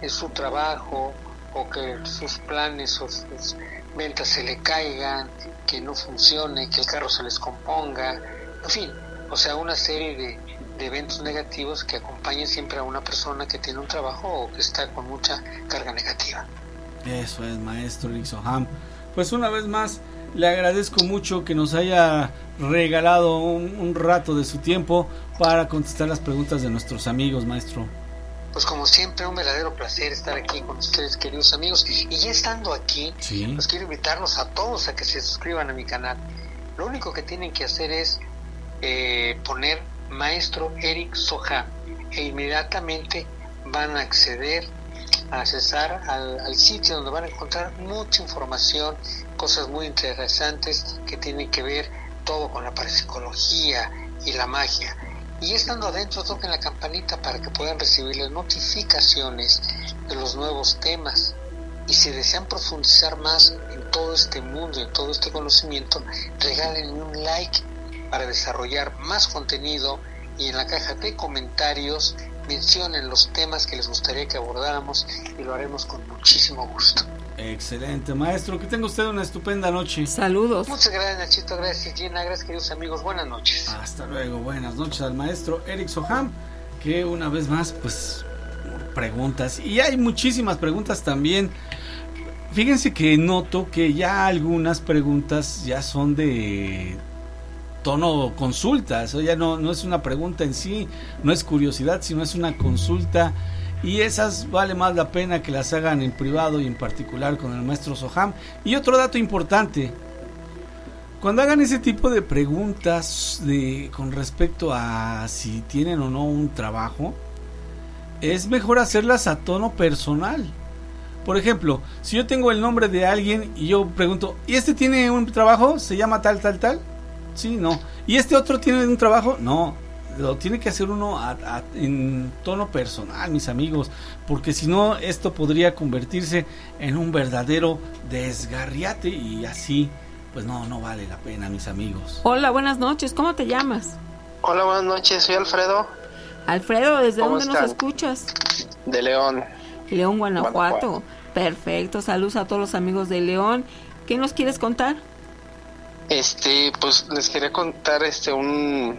Speaker 6: en su trabajo o que sus planes o sus ventas se le caigan, que no funcione, que el carro se les componga, en fin, o sea, una serie de, eventos negativos que acompañan siempre a una persona que tiene un trabajo o que está con mucha carga negativa.
Speaker 4: Eso es, maestro Ixoham. Pues una vez más, le agradezco mucho que nos haya regalado un rato de su tiempo para contestar las preguntas de nuestros amigos, maestro.
Speaker 6: Pues como siempre, un verdadero placer estar aquí con ustedes, queridos amigos. Y ya estando aquí,
Speaker 4: Sí.
Speaker 6: pues quiero invitarlos a todos a que se suscriban a mi canal. Lo único que tienen que hacer es eh, poner Maestro Eric Soja e inmediatamente van a acceder a accesar al, al sitio donde van a encontrar mucha información, cosas muy interesantes que tienen que ver todo con la parapsicología y la magia. Y estando adentro, toquen la campanita para que puedan recibir las notificaciones de los nuevos temas. Y si desean profundizar más en todo este mundo, en todo este conocimiento, regalen un like para desarrollar más contenido y en la caja de comentarios mencionen los temas que les gustaría que abordáramos y lo haremos con muchísimo gusto.
Speaker 4: Excelente, maestro. Que tenga usted una estupenda noche.
Speaker 3: Saludos.
Speaker 6: Muchas gracias Nachito, gracias Gina, gracias queridos amigos, buenas noches.
Speaker 4: Hasta luego, buenas noches al maestro Eric Soham, que una vez más, pues, preguntas. Y hay muchísimas preguntas también. Fíjense que noto que ya algunas preguntas ya son de tono consulta, eso ya no, no es una pregunta en sí, no es curiosidad, sino es una consulta y esas vale más la pena que las hagan en privado y en particular con el maestro Soham. Y otro dato importante, cuando hagan ese tipo de preguntas de, con respecto a si tienen o no un trabajo, es mejor hacerlas a tono personal. Por ejemplo, si yo tengo el nombre de alguien y yo pregunto, ¿y este tiene un trabajo? ¿Se llama tal, tal, tal? Sí, no. ¿Y este otro tiene un trabajo? No. Lo tiene que hacer uno a- a- en tono personal, mis amigos, porque si no, esto podría convertirse en un verdadero desgarriate y así, pues no, no vale la pena, mis amigos.
Speaker 3: Hola, buenas noches. ¿Cómo te llamas?
Speaker 9: Hola, buenas noches, soy Alfredo
Speaker 3: Alfredo, ¿desde
Speaker 9: ¿Cómo
Speaker 3: dónde nos escuchas?
Speaker 9: de León.
Speaker 3: León, Guanajuato.
Speaker 9: Guanajuato.
Speaker 3: Perfecto. Saludos a todos los amigos de León. ¿Qué nos quieres contar?
Speaker 9: Este, pues les quería contar este un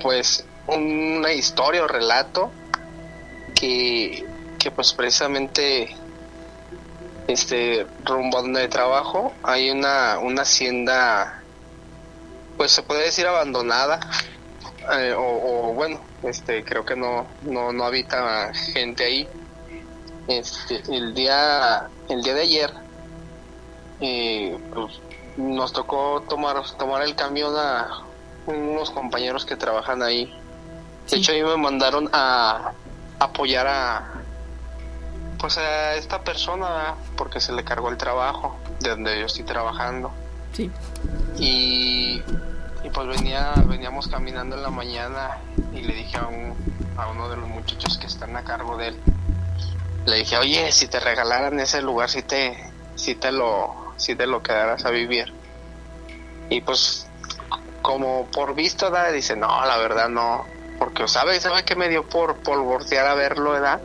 Speaker 9: pues una historia o relato que que pues precisamente este rumbo a donde trabajo hay una una hacienda pues se puede decir abandonada eh, o, o, bueno este creo que no no no habita gente ahí. Este el día el día de ayer eh, pues, nos tocó tomar tomar el camión a unos compañeros que trabajan ahí. De hecho a mí me mandaron a apoyar a pues a esta persona porque se le cargó el trabajo de donde yo estoy trabajando.
Speaker 3: Sí.
Speaker 9: y, y pues venía veníamos caminando en la mañana y le dije a, un, a uno de los muchachos que están a cargo de él. Le dije oye si te regalaran ese lugar si te si te lo si te lo quedaras a vivir y pues como por visto ¿verdad? dice no la verdad no porque sabe sabe que me dio por voltear a verlo verdad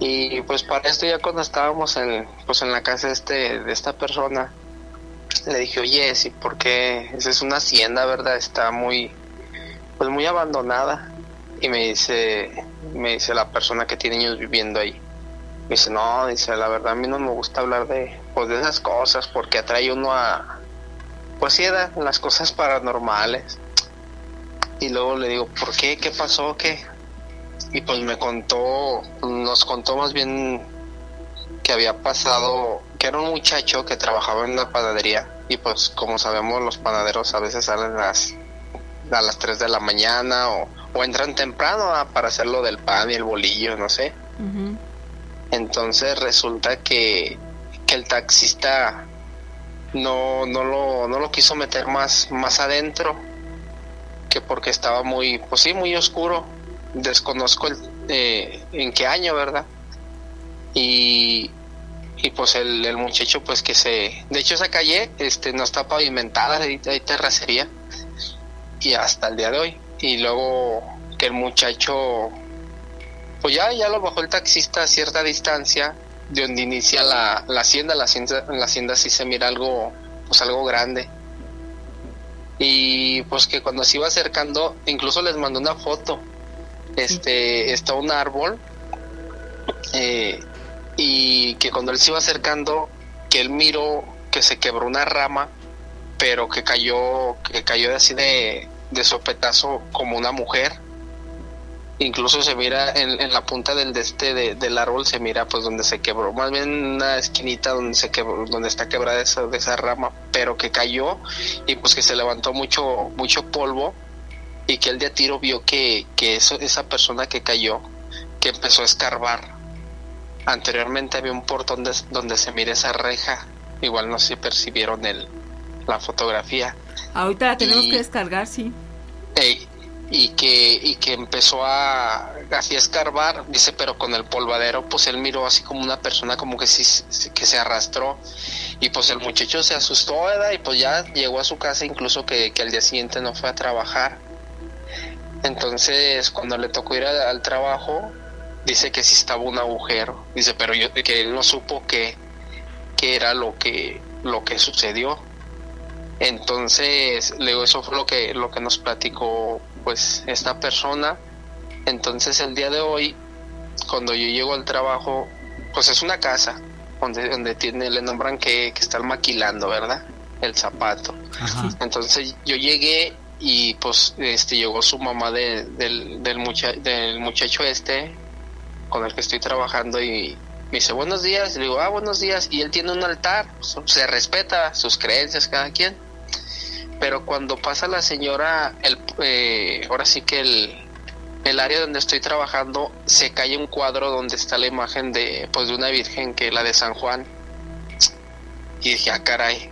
Speaker 9: y pues para esto ya cuando estábamos en pues en la casa este de esta persona le dije oye sí porque esa es una hacienda verdad está muy pues muy abandonada y me dice me dice la persona que tiene años viviendo ahí. Me dice no dice la verdad a mí no me gusta hablar de pues de esas cosas porque atrae uno a pues sí da las cosas paranormales. Y luego le digo por qué qué pasó qué y pues me contó nos contó más bien que había pasado que era un muchacho que trabajaba en una panadería. Y pues como sabemos los panaderos a veces salen a las a las 3 de la mañana o, o entran temprano ah, para hacer lo del pan y el bolillo no sé. Entonces resulta que, que el taxista no, no, lo, no lo quiso meter más, más adentro, que porque estaba muy, pues sí, muy oscuro. Desconozco el, eh, en qué año, ¿verdad? Y, y pues el, el muchacho pues que se... De hecho esa calle este, no está pavimentada, hay, hay terracería. Y hasta el día de hoy. Y luego que el muchacho pues ya, ya lo bajó el taxista a cierta distancia de donde inicia la, la hacienda, la hacienda, la hacienda sí se mira algo, pues algo grande. Y pues que cuando se iba acercando, incluso les mandó una foto. Este, está un árbol, eh, y que cuando él se iba acercando, que él miró que se quebró una rama, pero que cayó, que cayó así de, de sopetazo como una mujer incluso se mira en, en la punta del de este de, del árbol se mira pues donde se quebró más bien una esquinita donde se quebró donde está quebrada esa de esa rama pero que cayó y pues que se levantó mucho mucho polvo y que el de tiro vio que, que eso, esa persona que cayó que empezó a escarbar anteriormente había un portón de- donde se mira esa reja igual no si percibieron el la fotografía
Speaker 3: Ahorita la tenemos
Speaker 9: Y-
Speaker 3: que descargar, sí.
Speaker 9: Ey, y que y que empezó a así escarbar dice pero con el polvadero pues él miró así como una persona como que sí que se arrastró. Y pues el muchacho se asustó ¿verdad? y pues ya llegó a su casa incluso que, que al día siguiente no fue a trabajar. Entonces cuando le tocó ir al trabajo dice que sí estaba un agujero. Dice pero yo que él no supo que que era lo que lo que sucedió. Entonces, luego eso fue lo que, lo que nos platicó pues esta persona. Entonces el día de hoy, cuando yo llego al trabajo, pues es una casa donde, donde tiene, le nombran que, que están maquilando, ¿verdad? El zapato. Entonces yo llegué y pues este llegó su mamá de- del, del, mucha- del muchacho este con el que estoy trabajando y me dice buenos días, y le digo, ah, buenos días, y él tiene un altar, pues, se respeta sus creencias cada quien, pero cuando pasa la señora, el, eh, ahora sí que el, el área donde estoy trabajando, se cae un cuadro donde está la imagen de, pues, de una virgen que la de San Juan, y dije, ah, caray,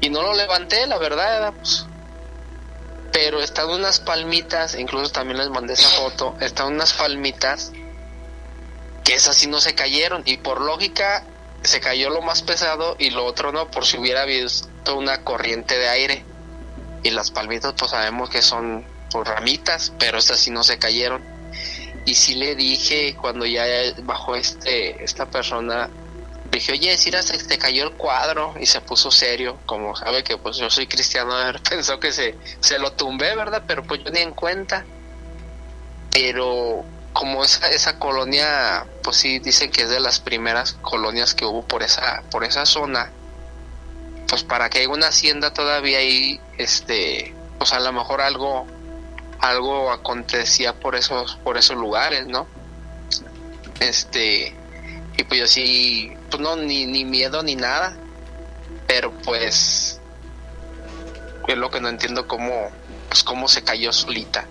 Speaker 9: y no lo levanté, la verdad, pues, pero están unas palmitas, incluso también les mandé esa foto, están unas palmitas que esas sí no se cayeron y por lógica se cayó lo más pesado y lo otro no por si hubiera visto una corriente de aire y las palmitas pues sabemos que son pues, ramitas pero esas sí no se cayeron. Y sí le dije cuando ya bajó este esta persona dije oye Cira se te cayó el cuadro y se puso serio como sabe que pues yo soy cristiano pensó que se se lo tumbé verdad pero pues yo ni en cuenta. Pero como esa, esa colonia, pues sí dicen que es de las primeras colonias que hubo por esa, por esa zona, pues para que haya una hacienda todavía ahí, este, pues a lo mejor algo, algo acontecía por esos, por esos lugares, ¿no? Este, y pues yo sí, pues no, ni, ni miedo ni nada, pero pues, es lo que no entiendo cómo, pues cómo se cayó solita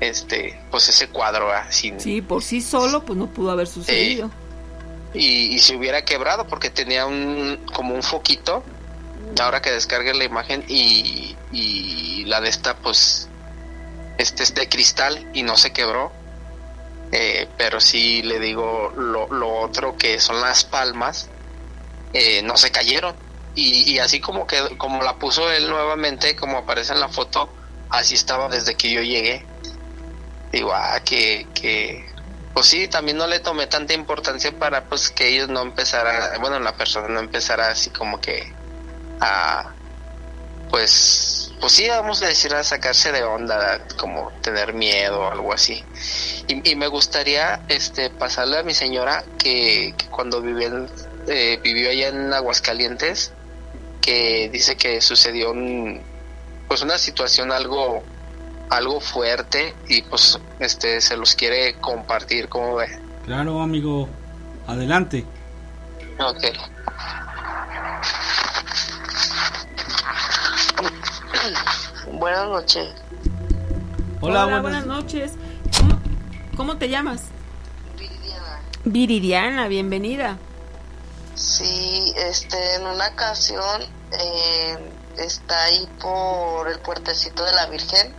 Speaker 9: este pues ese cuadro ¿ah? sin
Speaker 3: Sí, por sí solo, pues no pudo haber sucedido.
Speaker 9: y, y se hubiera quebrado porque tenía un como un foquito ahora que descargue la imagen y, y la de esta pues este es de cristal y no se quebró Eh, pero sí le digo lo, lo otro que son las palmas eh, no se cayeron. Y, y así como que como la puso él nuevamente como aparece en la foto así estaba desde que yo llegué. Digo, ah, que, que, pues sí, también no le tomé tanta importancia para pues que ellos no empezaran, bueno, la persona no empezara así como que a, pues, pues sí, vamos a decir, a sacarse de onda, como tener miedo o algo así. Y, y me gustaría, este, pasarle a mi señora que, que cuando vivió, en- eh, vivió allá en Aguascalientes, que dice que sucedió un, pues una situación algo algo fuerte y pues este se los quiere compartir como ve
Speaker 4: Claro, amigo. Adelante.
Speaker 9: ok
Speaker 10: Buenas noches.
Speaker 4: Hola,
Speaker 3: buenas,
Speaker 4: buenas-
Speaker 3: noches. ¿Cómo, cómo te llamas? Viridiana, bienvenida.
Speaker 10: Sí, este, en una ocasión eh, está ahí por el puertecito de la Virgen,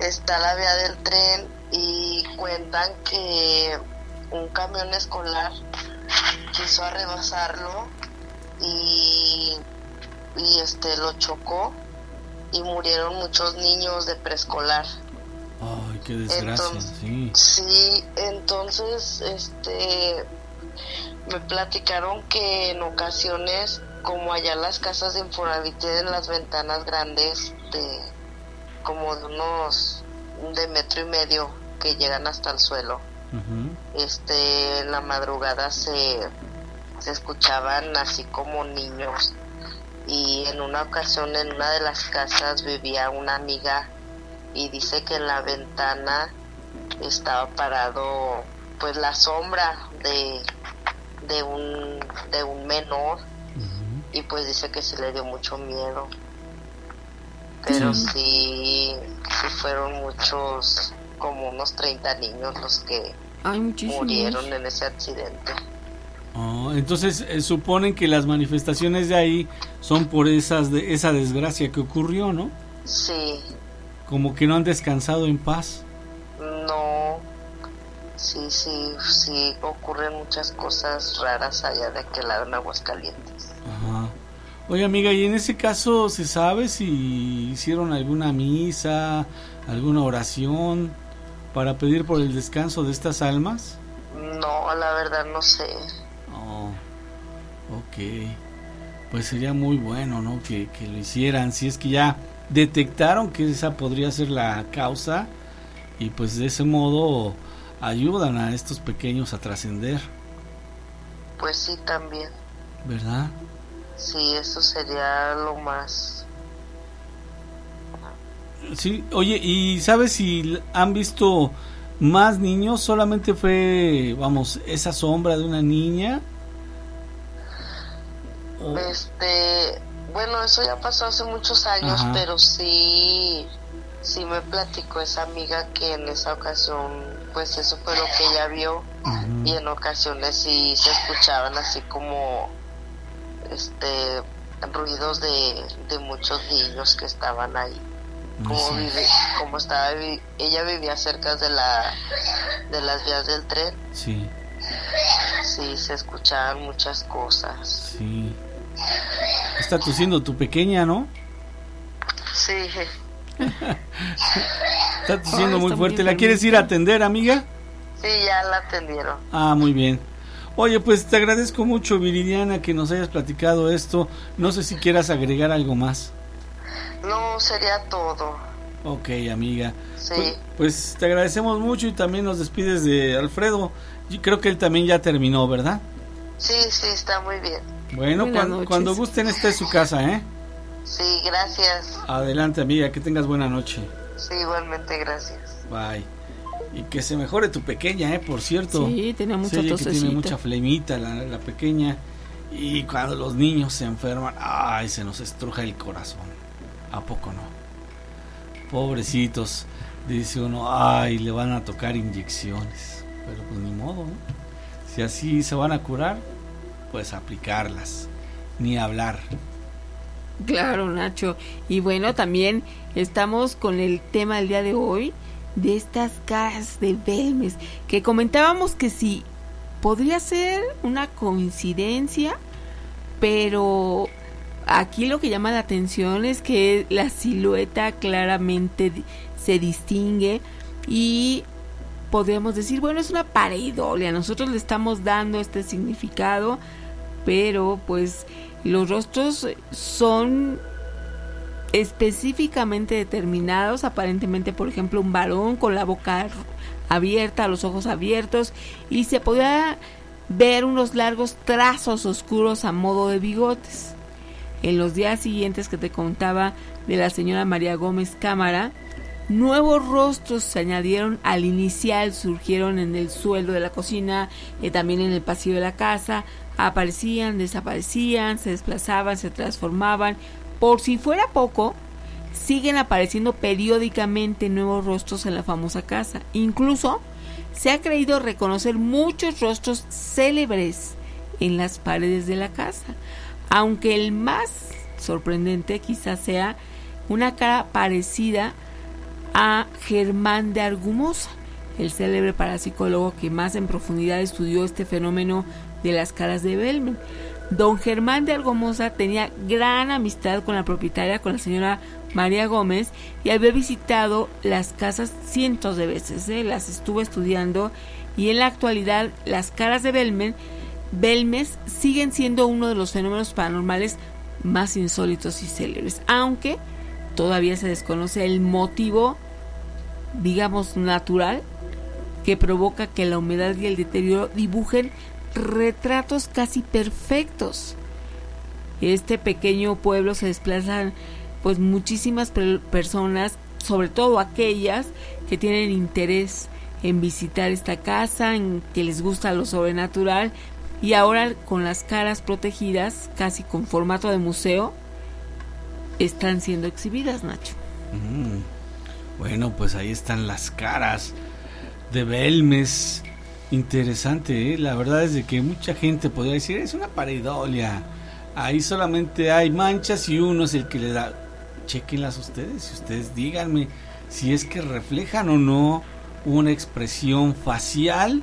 Speaker 10: está la vía del tren y cuentan que un camión escolar quiso arrebasarlo y, y este lo chocó y murieron muchos niños de preescolar.
Speaker 4: Ay, qué desgracia,
Speaker 10: Entonces,
Speaker 4: sí.
Speaker 10: Sí, entonces, este, me platicaron que en ocasiones, como allá las casas de Infonavit tienen las ventanas grandes de, como de unos, de metro y medio que llegan hasta el suelo, este, en la madrugada se, se escuchaban así como niños y en una ocasión en una de las casas vivía una amiga y dice que en la ventana estaba parado pues la sombra de, de un de un menor y pues dice que se le dio mucho miedo. Pero
Speaker 3: Sí.
Speaker 10: sí sí fueron muchos como unos 30 niños los que
Speaker 3: Ay,
Speaker 10: murieron en ese accidente
Speaker 4: Oh, entonces eh, suponen que las manifestaciones de ahí son por esas de, esa desgracia que ocurrió, ¿no?
Speaker 10: sí
Speaker 4: Como que no han descansado en paz.
Speaker 10: no sí sí sí ocurren muchas cosas raras allá de aquel lado en Aguascalientes
Speaker 4: Ajá. Oye, amiga, ¿y en ese caso se sabe si hicieron alguna misa, alguna oración para pedir por el descanso de estas almas?
Speaker 10: no la verdad no sé
Speaker 4: ok. Pues sería muy bueno, ¿no? Que, que lo hicieran. Si es que ya detectaron que esa podría ser la causa y pues de ese modo ayudan a estos pequeños a trascender,
Speaker 10: pues sí también
Speaker 4: ¿verdad?
Speaker 10: Sí, eso sería lo más.
Speaker 4: Sí, oye, ¿y sabes si han visto más niños? ¿Solamente fue, vamos, esa sombra de una niña?
Speaker 10: Este, bueno, eso ya pasó hace muchos años,
Speaker 4: Ajá.
Speaker 10: pero sí, sí me platicó esa amiga que en esa ocasión, pues eso fue lo que ella vio y en ocasiones sí se escuchaban así como, este, ruidos de, de muchos niños que estaban ahí. Como
Speaker 4: Sí.
Speaker 10: vive, como estaba, ella vivía cerca de la, de las vías del tren,
Speaker 4: Sí,
Speaker 10: sí se escuchaban muchas cosas.
Speaker 4: sí. Está tosiendo tu pequeña, ¿no?
Speaker 10: Sí,
Speaker 4: Está tosiendo muy
Speaker 10: está muy
Speaker 4: fuerte. ¿La quieres ir a atender, amiga?
Speaker 10: sí, ya la atendieron.
Speaker 4: Ah, muy bien. Oye, pues te agradezco mucho, Viridiana, que nos hayas platicado esto. No sé si quieras agregar algo más.
Speaker 10: No, sería todo.
Speaker 4: Ok, amiga.
Speaker 10: Sí.
Speaker 4: Pues, pues te agradecemos mucho y también nos despides de Alfredo. Yo creo que él también ya terminó, ¿verdad?
Speaker 10: Sí, sí, está muy bien.
Speaker 4: Bueno,
Speaker 10: Buenas
Speaker 4: cuan-
Speaker 10: noches.
Speaker 4: cuando gusten, esta es su casa, ¿eh?
Speaker 10: Sí, gracias.
Speaker 4: Adelante, amiga, que tengas buena noche.
Speaker 10: Sí, igualmente, gracias.
Speaker 4: Bye. Y que se mejore tu pequeña, ¿eh? Por cierto.
Speaker 3: Sí, tenía mucha
Speaker 4: oye que tiene mucha flemita la, la pequeña. Y cuando los niños se enferman, ay, se nos estruja el corazón. ¿A poco no? Pobrecitos. Dice uno, ay, le van a tocar inyecciones. Pero pues ni modo, ¿no? Si así se van a curar, pues aplicarlas. Ni hablar.
Speaker 3: Claro, Nacho. Y bueno, también estamos con el tema del día de hoy de estas caras de Belmes, que comentábamos que sí, podría ser una coincidencia, pero aquí lo que llama la atención es que la silueta claramente se distingue y podríamos decir, bueno, es una pareidolia, nosotros le estamos dando este significado, pero pues los rostros son específicamente determinados, aparentemente, por ejemplo, un varón con la boca abierta, los ojos abiertos, y se podía ver unos largos trazos oscuros a modo de bigotes. En los días siguientes que te contaba de la señora María Gómez Cámara, nuevos rostros se añadieron al inicial, surgieron en el suelo de la cocina, y también en el pasillo de la casa, aparecían, desaparecían, se desplazaban, se transformaban. Por si fuera poco, siguen apareciendo periódicamente nuevos rostros en la famosa casa. Incluso se ha creído reconocer muchos rostros célebres en las paredes de la casa, aunque el más sorprendente quizás sea una cara parecida a Germán de Argumosa, el célebre parapsicólogo que más en profundidad estudió este fenómeno de las caras de Belmen. Don Germán de Argumosa tenía gran amistad con la propietaria, con la señora María Gómez, y había visitado las casas cientos de veces, ¿eh? las estuvo estudiando, y en la actualidad las caras de Belmen, Belmes siguen siendo uno de los fenómenos paranormales más insólitos y célebres, aunque todavía se desconoce el motivo, digamos, natural que provoca que la humedad y el deterioro dibujen retratos casi perfectos. Este pequeño pueblo se desplazan pues muchísimas personas, sobre todo aquellas que tienen interés en visitar esta casa, en que les gusta lo sobrenatural y ahora con las caras protegidas, casi con formato de museo, están siendo exhibidas, Nacho.
Speaker 4: Mm. Bueno, pues ahí están las caras de Belmes. Interesante, ¿eh? la verdad es de que mucha gente podría decir, es una pareidolia. Ahí solamente hay manchas y uno es el que le da. Chequenlas ustedes, y ustedes díganme si es que reflejan o no una expresión facial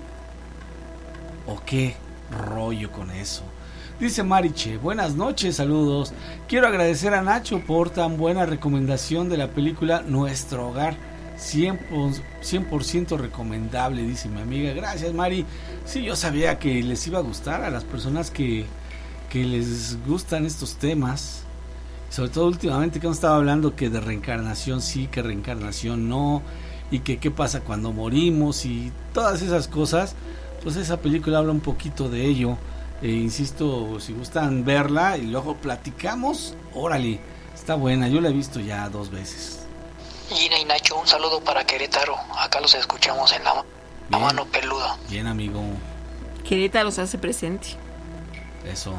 Speaker 4: o qué rollo con eso. Dice Mariche, buenas noches, saludos. Quiero agradecer a Nacho por tan buena recomendación de la película Nuestro Hogar. 100%, recomendable, dice mi amiga. Gracias, Mari. Sí, yo sabía que les iba a gustar a las personas que, que les gustan estos temas. Sobre todo últimamente que hemos estado hablando que de reencarnación sí, que reencarnación no. Y que qué pasa cuando morimos y todas esas cosas. Pues esa película habla un poquito de ello. E insisto, si gustan verla y luego platicamos, órale, está buena, yo la he visto ya dos veces.
Speaker 11: Gina y Nacho, un saludo para Querétaro, acá los escuchamos en la, mano peluda.
Speaker 4: Bien, amigo.
Speaker 3: Querétaro se hace presente.
Speaker 4: Eso.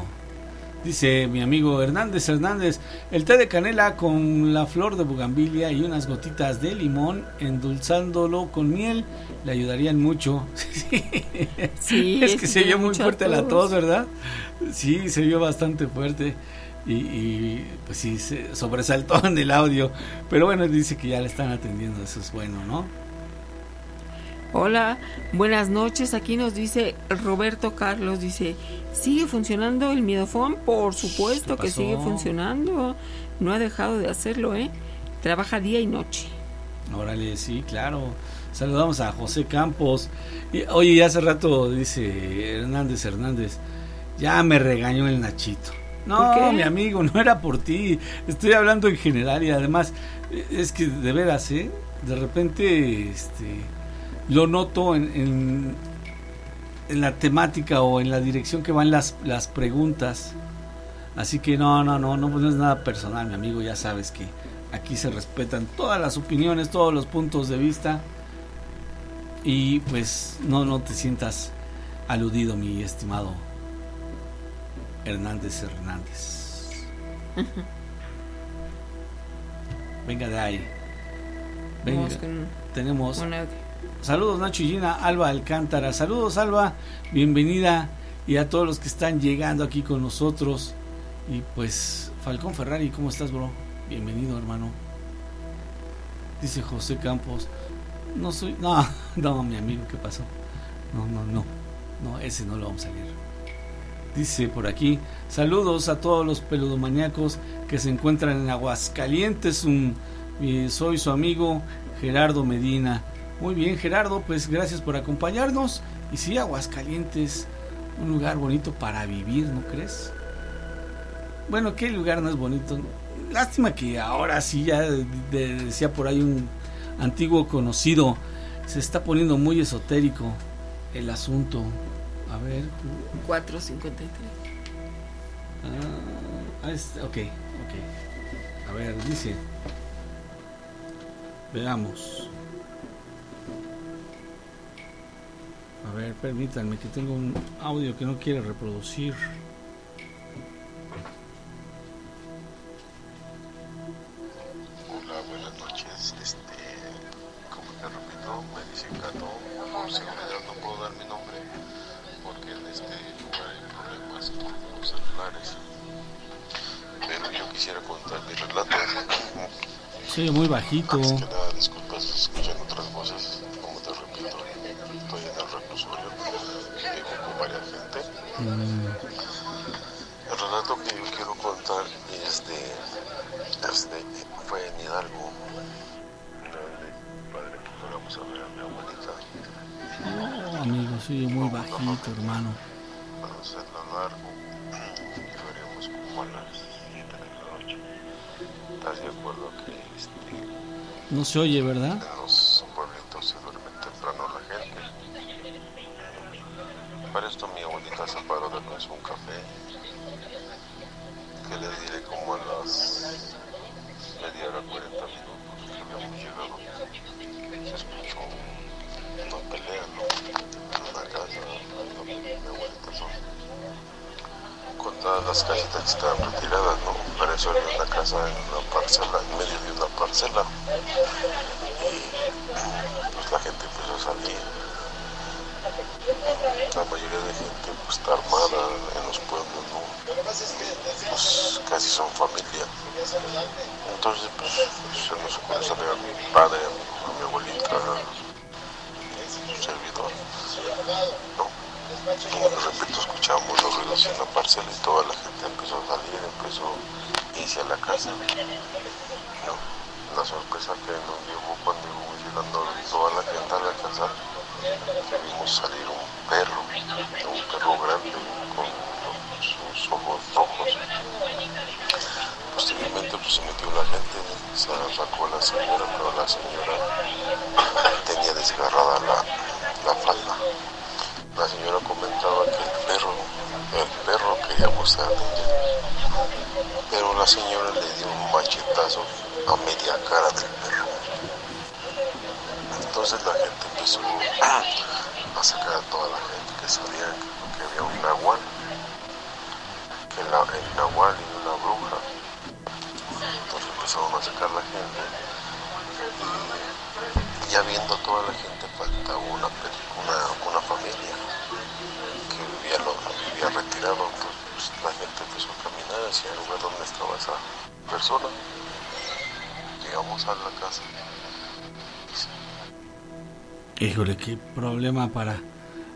Speaker 4: Dice mi amigo Hernández Hernández, el té de canela con la flor de bugambilia y unas gotitas de limón, endulzándolo con miel, le ayudarían mucho. Sí, es que se vio muy fuerte la tos, ¿verdad? Sí, se vio bastante fuerte. Y, pues sí, se sobresaltó en el audio. Pero bueno, dice que ya le están atendiendo, eso es bueno, ¿no?
Speaker 3: Hola, buenas noches. Aquí nos dice Roberto Carlos, dice, ¿sigue funcionando el miedofón? Por supuesto que sigue funcionando. No ha dejado de hacerlo, ¿eh? Trabaja día y noche.
Speaker 4: Órale, sí, claro. Saludamos a José Campos. Y, oye, hace rato dice Hernández Hernández, ya me regañó el Nachito. No, mi amigo, no era por ti. Estoy hablando en general y además es que de veras, ¿eh? De repente, este, lo noto en, en, la temática o en la dirección que van las, las preguntas. Así que no, no, no, no, pues no es nada personal, mi amigo. Ya sabes que aquí se respetan todas las opiniones, todos los puntos de vista. Y pues no, no te sientas aludido, mi estimado Hernández Hernández. Venga de ahí. Venga. Tenemos. Saludos Nacho y Gina, Alba Alcántara. Saludos Alba, bienvenida. Y a todos los que están llegando aquí con nosotros. Y pues, Falcón Ferrari, ¿cómo estás, bro? Bienvenido, hermano. Dice José Campos. No soy. No, no, mi amigo, ¿qué pasó? No, no, no. No, ese no lo vamos a leer. Dice por aquí, saludos a todos los peludomaníacos que se encuentran en Aguascalientes. Un, soy su amigo Gerardo Medina. Muy bien, Gerardo, pues gracias por acompañarnos. Y sí, Aguascalientes, un lugar bonito para vivir, ¿no crees? Bueno, ¿qué lugar no es bonito? Lástima que ahora sí, ya decía por ahí un antiguo conocido, se está poniendo muy esotérico el asunto. A ver.
Speaker 3: 453.
Speaker 4: Ah, ok, ok. A ver, dice. Veamos. A ver, permítanme que tengo un audio que no quiere reproducir. Sí, muy Oye, ¿verdad?
Speaker 12: Que, había un nahual, que la, el nahual y una bruja. Entonces empezaron a sacar la gente y ya viendo toda la gente faltaba una, una, una familia que vivía, lo, vivía retirado. Entonces pues, la gente empezó a caminar hacia el lugar donde estaba esa persona. Llegamos a la casa.
Speaker 4: Híjole, qué problema para,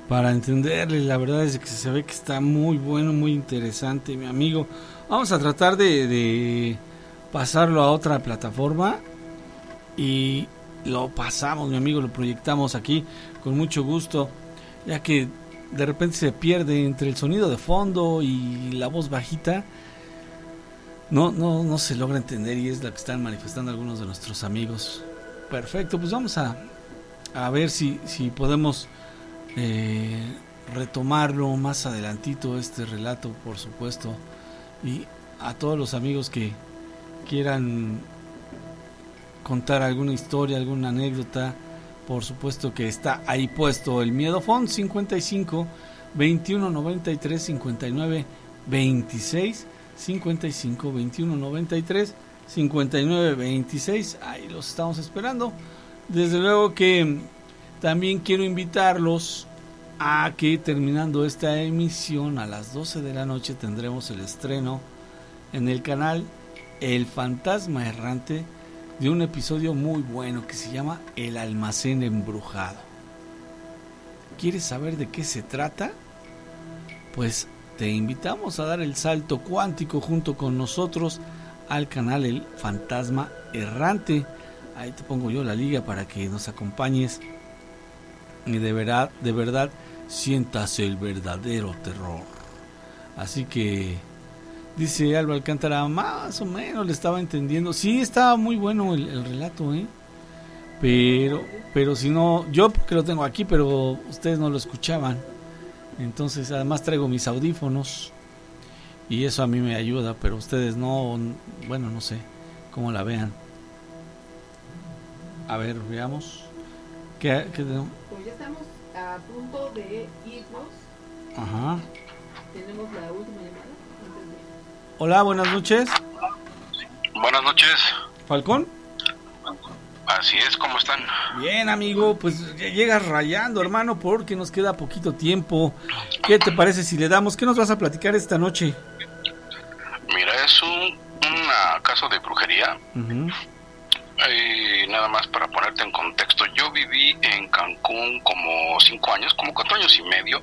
Speaker 4: para entenderle. La verdad es que se ve que está muy bueno, muy interesante, mi amigo. Vamos a tratar de, de pasarlo a otra plataforma y lo pasamos, mi amigo, lo proyectamos aquí con mucho gusto, ya que de repente se pierde entre el sonido de fondo y la voz bajita. No, no, no se logra entender y es la que están manifestando algunos de nuestros amigos. Perfecto, pues vamos a, a ver si, si podemos eh, retomarlo más adelantito, este relato, por supuesto. Y a todos los amigos que quieran contar alguna historia, alguna anécdota, por supuesto que está ahí puesto el miedo Font 55 21 93 59 26 55 21 93 59 26 ahí los estamos esperando desde luego que también quiero invitarlos a que terminando esta emisión a las 12 de la noche tendremos el estreno en el canal El Fantasma Errante de un episodio muy bueno que se llama El Almacén Embrujado. ¿Quieres saber de qué se trata? Pues te invitamos a dar el salto cuántico junto con nosotros al canal El Fantasma Errante. Ahí te pongo yo la liga para que nos acompañes y de verdad, de verdad sientas el verdadero terror. Así que dice Alba Alcántara, más o menos le estaba entendiendo. Sí, estaba muy bueno el, el relato, ¿eh? Pero, pero si no, yo porque lo tengo aquí, pero ustedes no lo escuchaban. Entonces, además traigo mis audífonos y eso a mí me ayuda, pero ustedes no, bueno, no sé cómo la vean. A ver, veamos. ¿Qué, qué tenemos?
Speaker 3: Estamos a punto de irnos.
Speaker 4: Ajá.
Speaker 3: Tenemos la última llamada.
Speaker 4: Hola, buenas noches.
Speaker 13: Buenas noches.
Speaker 4: Falcón.
Speaker 13: Así es, ¿cómo están?
Speaker 4: Bien, amigo, pues ya llegas rayando, hermano, porque nos queda poquito tiempo. ¿Qué te parece si le damos? ¿Qué nos vas a platicar esta noche?
Speaker 13: Mira, es un una caso de brujería. Eh, nada más para ponerte en contexto, yo viví en Cancún como cinco años, como cuatro años y medio,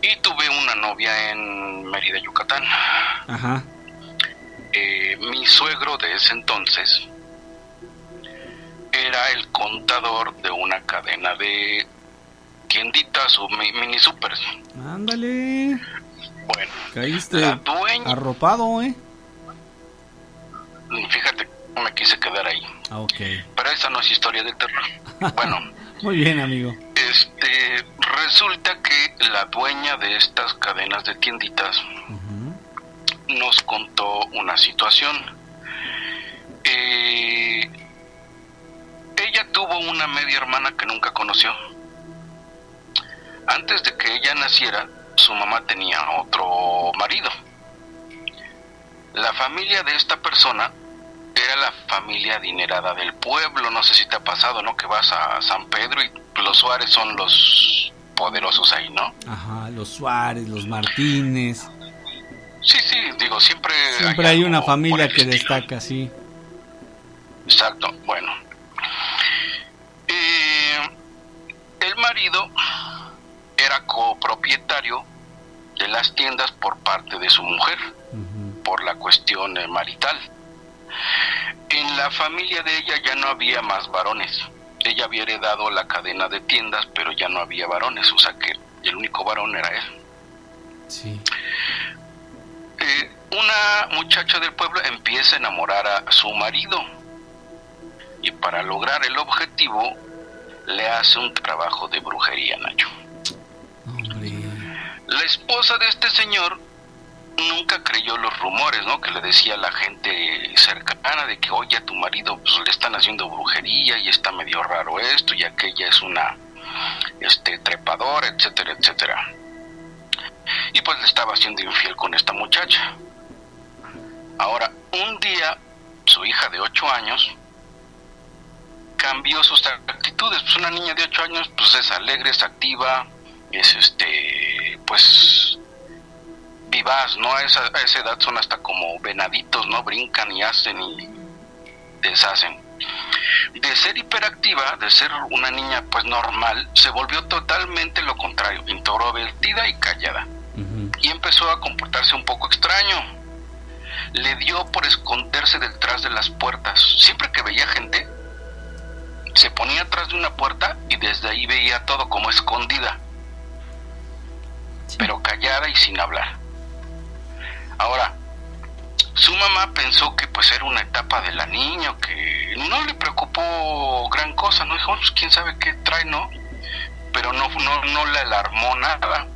Speaker 13: y tuve una novia en Mérida, Yucatán.
Speaker 4: Ajá.
Speaker 13: Eh, mi suegro de ese entonces era el contador de una cadena de tienditas o mi- mini supers.
Speaker 4: Ándale.
Speaker 13: Bueno,
Speaker 4: Caíste
Speaker 13: la dueña,
Speaker 4: arropado, ¿eh?
Speaker 13: fíjate, me quise quedar ahí.
Speaker 4: Ah, ok.
Speaker 13: Pero esa no es historia de terror. Bueno,
Speaker 4: Muy bien, amigo.
Speaker 13: este, resulta que la dueña de estas cadenas de tienditas nos contó una situación. Eh, ella tuvo una media hermana que nunca conoció. Antes de que ella naciera, su mamá tenía otro marido. La familia de esta persona era la familia adinerada del pueblo. No sé si te ha pasado, ¿no? Que vas a San Pedro y los Suárez son los poderosos ahí, ¿no?
Speaker 4: Ajá, los Suárez, los Martínez.
Speaker 13: Sí, sí, digo, siempre...
Speaker 4: Siempre hay una familia que
Speaker 13: estilo.
Speaker 4: destaca, sí.
Speaker 13: Exacto, bueno. Eh, el marido era copropietario de las tiendas por parte de su mujer, por la cuestión eh, marital. En la familia de ella ya no había más varones. Ella había heredado la cadena de tiendas, pero ya no había varones, o sea que el único varón era él.
Speaker 4: Sí.
Speaker 13: Eh, una muchacha del pueblo empieza a enamorar a su marido y para lograr el objetivo le hace un trabajo de brujería, Nacho. La esposa de este señor nunca creyó los rumores, ¿no? Que le decía la gente cercana de que, oye, a tu marido pues, le están haciendo brujería y está medio raro esto y aquella es una este trepadora, etcétera, etcétera. Y pues le estaba haciendo infiel con esta muchacha. Ahora, un día, su hija de 8 años cambió sus actitudes. Pues una niña de 8 años, pues es alegre, es activa, es este, pues vivaz, ¿no? A esa, a esa edad son hasta como venaditos, ¿no? Brincan y hacen y deshacen. De ser hiperactiva, de ser una niña pues normal, se volvió totalmente lo contrario, introvertida y callada. Y empezó a comportarse un poco extraño. Le dio por esconderse detrás de las puertas. Siempre que veía gente, se ponía atrás de una puerta y desde ahí veía todo como escondida, pero callada y sin hablar. Ahora, su mamá pensó que pues era una etapa de la niña, que no le preocupó gran cosa, no dijo, pues quién sabe qué trae, ¿no? Pero no, no, no le alarmó nada.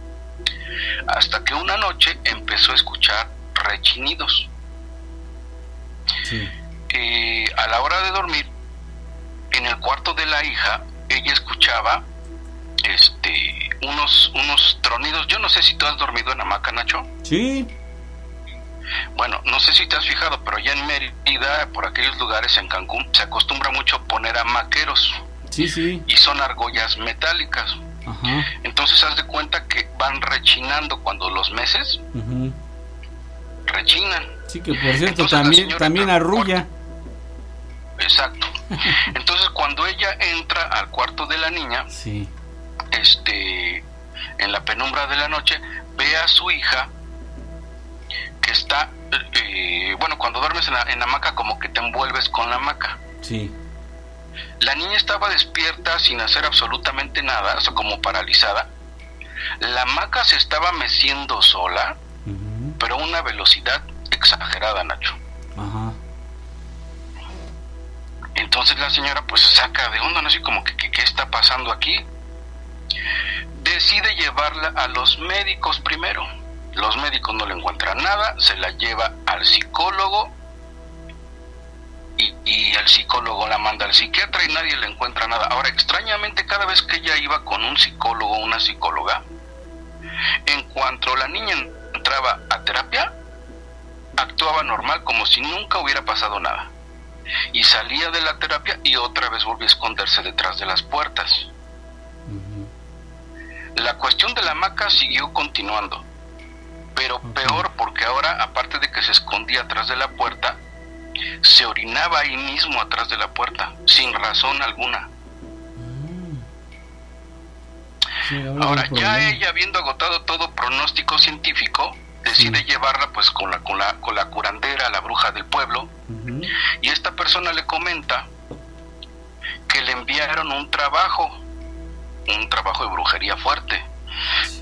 Speaker 13: Hasta que una noche empezó a escuchar rechinidos. Eh, a la hora de dormir, en el cuarto de la hija, ella escuchaba este unos unos tronidos. Yo no sé si tú has dormido en hamaca, Nacho.
Speaker 4: Sí.
Speaker 13: Bueno, no sé si te has fijado, pero ya en Mérida, por aquellos lugares en Cancún, se acostumbra mucho poner hamaqueros
Speaker 4: Sí, sí.
Speaker 13: y son argollas metálicas.
Speaker 4: Ajá.
Speaker 13: Entonces haz de cuenta que van rechinando cuando los meses
Speaker 4: ujú.
Speaker 13: rechinan.
Speaker 4: Sí, que por cierto
Speaker 13: Entonces
Speaker 4: también, también arrulla.
Speaker 13: Exacto. Entonces cuando ella entra al cuarto de la niña,
Speaker 4: Sí.
Speaker 13: este, en la penumbra de la noche, ve a su hija que está, eh, bueno, cuando duermes en la, en la hamaca como que te envuelves con la hamaca.
Speaker 4: Sí.
Speaker 13: La niña estaba despierta sin hacer absolutamente nada, o sea, como paralizada. La hamaca se estaba meciendo sola, pero a una velocidad exagerada, Nacho.
Speaker 4: Ajá.
Speaker 13: Entonces la señora pues se saca de onda, no sé como que, que- qué está pasando aquí. Decide llevarla a los médicos primero. Los médicos no le encuentran nada, se la lleva al psicólogo y, y el psicólogo la manda al psiquiatra y nadie le encuentra nada. Ahora, extrañamente, cada vez que ella iba con un psicólogo o una psicóloga, en cuanto la niña entraba a terapia, actuaba normal como si nunca hubiera pasado nada y salía de la terapia y otra vez volvió a esconderse detrás de las puertas. La cuestión de la hamaca siguió continuando, pero peor porque ahora, aparte de que se escondía atrás de la puerta, se orinaba ahí mismo atrás de la puerta, sin razón alguna. Ahora, ya ella, habiendo agotado todo pronóstico científico, decide llevarla pues con la, con la, con la curandera, la bruja del pueblo, y esta persona le comenta que le enviaron un trabajo, un trabajo de brujería fuerte,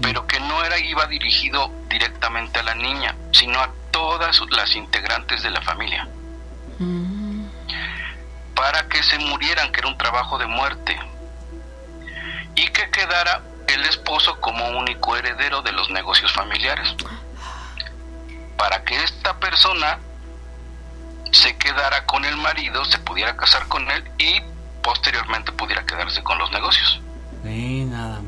Speaker 13: pero que no era iba dirigido directamente a la niña, sino a todas las integrantes de la familia. Para que se murieran, que era un trabajo de muerte. Y que quedara el esposo como único heredero de los negocios familiares. Para que esta persona se quedara con el marido, se pudiera casar con él y posteriormente pudiera quedarse con los negocios.
Speaker 4: Sí, nada.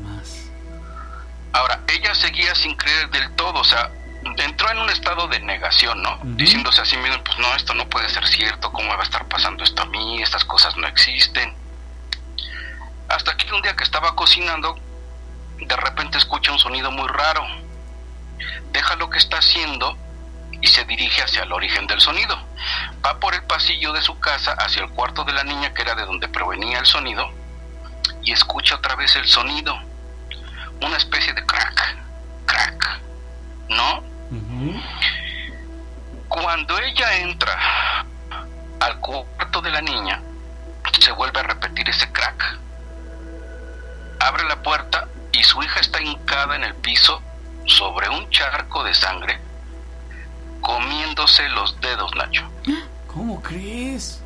Speaker 13: Ahora, ella seguía sin creer del todo, o sea, entró en un estado de negación, ¿no? Diciéndose a sí mismo, pues no, esto no puede ser cierto, ¿cómo me va a estar pasando esto a mí? Estas cosas no existen. Hasta que un día que estaba cocinando, de repente escucha un sonido muy raro. Deja lo que está haciendo y se dirige hacia el origen del sonido. Va por el pasillo de su casa hacia el cuarto de la niña, que era de donde provenía el sonido, y escucha otra vez el sonido. Una especie de crack, crack, ¿no? Cuando ella entra al cuarto de la niña, se vuelve a repetir ese crack. Abre la puerta y su hija está hincada en el piso sobre un charco de sangre, comiéndose los dedos, Nacho.
Speaker 4: ¿Cómo crees?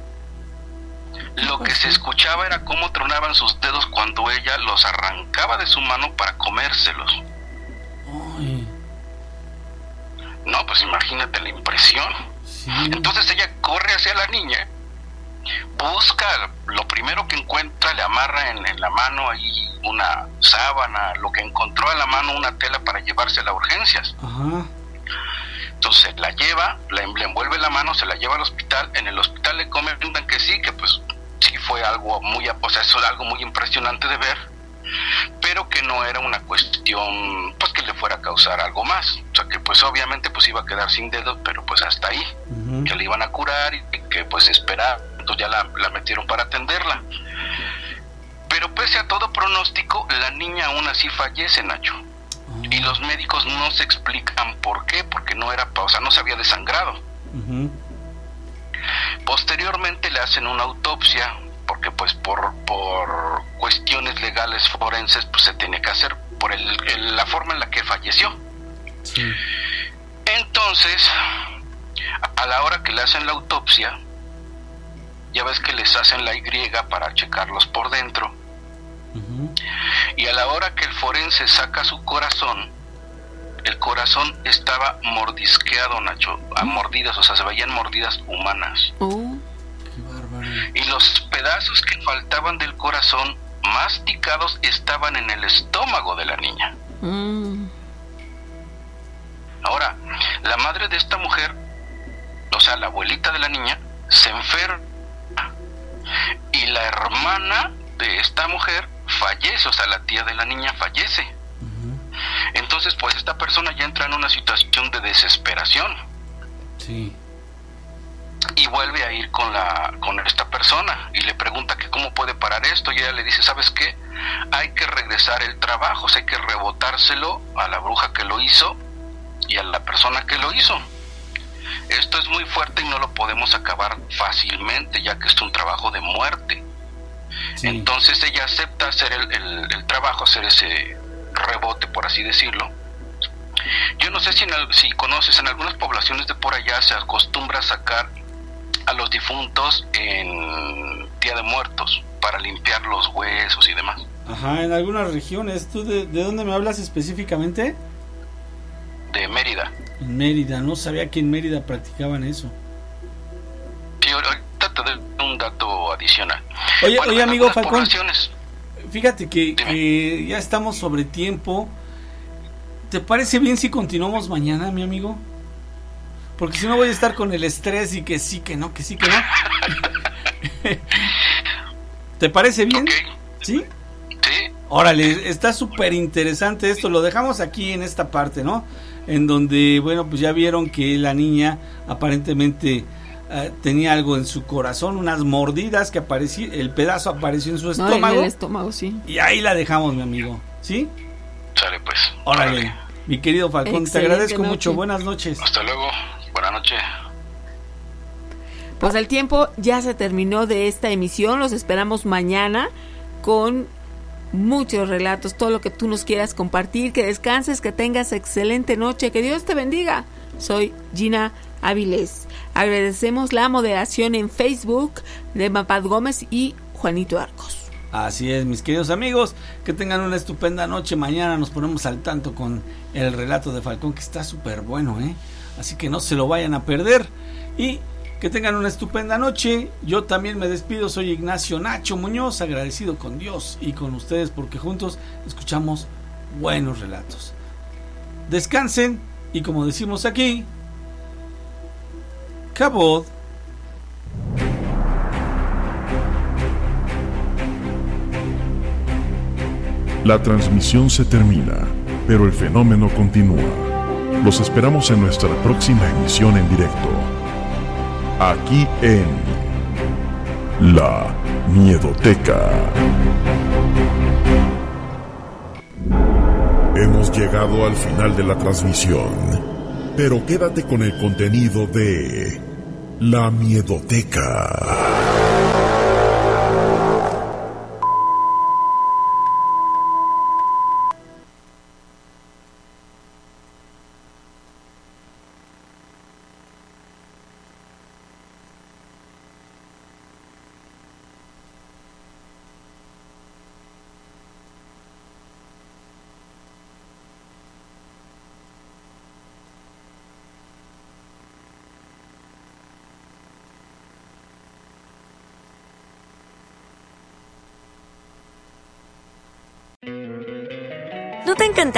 Speaker 13: Lo que se escuchaba era cómo tronaban sus dedos cuando ella los arrancaba de su mano para comérselos. No, pues imagínate la impresión. Entonces ella corre hacia la niña, busca lo primero que encuentra, le amarra en, en la mano ahí una sábana, lo que encontró en la mano una tela para llevársela a urgencias. Entonces la lleva, la, le envuelve la mano, se la lleva al hospital. En el hospital le comentan que sí, que pues sí fue algo muy, o sea, eso era algo muy impresionante de ver, pero que no era una cuestión, pues que le fuera a causar algo más. O sea, que pues obviamente pues iba a quedar sin dedos, pero pues hasta ahí, que le iban a curar y que pues esperar. Entonces ya la, la metieron para atenderla. Pero pese a todo pronóstico, la niña aún así fallece, Nacho. Y los médicos no se explican por qué, porque no era, o sea, no se había desangrado. Posteriormente le hacen una autopsia, porque pues por, por cuestiones legales forenses pues se tiene que hacer por el, el- la forma en la que falleció. Entonces, a la hora que le hacen la autopsia, ya ves que les hacen la Y para checarlos por dentro. Y a la hora que el forense saca su corazón, el corazón estaba mordisqueado, Nacho, a mordidas, o sea, se veían mordidas humanas. Y los pedazos que faltaban del corazón, masticados, estaban en el estómago de la niña. Ahora, la madre de esta mujer, o sea, la abuelita de la niña, se enferma. Y la hermana de esta mujer fallece, o sea, la tía de la niña fallece. Entonces, pues esta persona ya entra en una situación de desesperación
Speaker 4: Sí.
Speaker 13: y vuelve a ir con la con esta persona y le pregunta que cómo puede parar esto y ella le dice, "¿Sabes qué? Hay que regresar el trabajo, o sea, hay que rebotárselo a la bruja que lo hizo y a la persona que lo hizo." Esto es muy fuerte y no lo podemos acabar fácilmente, ya que es un trabajo de muerte. Entonces ella acepta hacer el, el- el trabajo, hacer ese rebote, por así decirlo. Yo no sé si, en si conoces, en algunas poblaciones de por allá se acostumbra a sacar a los difuntos en Día de Muertos para limpiar los huesos y demás.
Speaker 4: Ajá, en algunas regiones. ¿Tú de, de dónde me hablas específicamente?
Speaker 13: De Mérida.
Speaker 4: En Mérida. No sabía que en Mérida practicaban eso.
Speaker 13: Sí, ahorita te doy un dato adicional.
Speaker 4: Oye,
Speaker 13: Bueno,
Speaker 4: oye amigo Falcón. Fíjate que, que ya estamos sobre tiempo. ¿Te parece bien si continuamos mañana, mi amigo? Porque si no voy a estar con el estrés y que sí, que no, que sí, que no. ¿Te parece bien? ¿Sí?
Speaker 13: Sí,
Speaker 4: Órale, está súper interesante esto. Lo dejamos aquí en esta parte, ¿no? En donde, bueno, pues ya vieron que la niña aparentemente eh, tenía algo en su corazón, unas mordidas que apareció, el pedazo apareció en su
Speaker 3: No,
Speaker 4: estómago.
Speaker 3: en el estómago, sí.
Speaker 4: Y ahí la dejamos, mi amigo. ¿Sí?
Speaker 13: Sale pues.
Speaker 4: Órale. Mi querido Falcón, te agradezco
Speaker 3: noche.
Speaker 4: mucho. Buenas noches.
Speaker 13: Hasta luego. Buenas noches.
Speaker 3: Pues el tiempo ya se terminó de esta emisión. Los esperamos mañana con muchos relatos, todo lo que tú nos quieras compartir. Que descanses, que tengas excelente noche, que Dios te bendiga. Soy Gina Avilés. Agradecemos la moderación en Facebook de Mapad Gómez y Juanito Arcos.
Speaker 4: Así es, mis queridos amigos, que tengan una estupenda noche. Mañana nos ponemos al tanto con el relato de Falcón, que está súper bueno, ¿eh? Así que no se lo vayan a perder. Y que tengan una estupenda noche. Yo también me despido, soy Ignacio Nacho Muñoz, agradecido con Dios y con ustedes porque juntos escuchamos buenos relatos. Descansen y como decimos aquí, Cabot.
Speaker 2: La transmisión se termina, pero el fenómeno continúa. Los esperamos en nuestra próxima emisión en directo. Aquí en La Miedoteca. Hemos llegado al final de la transmisión, pero quédate con el contenido de La Miedoteca.
Speaker 14: ¿No te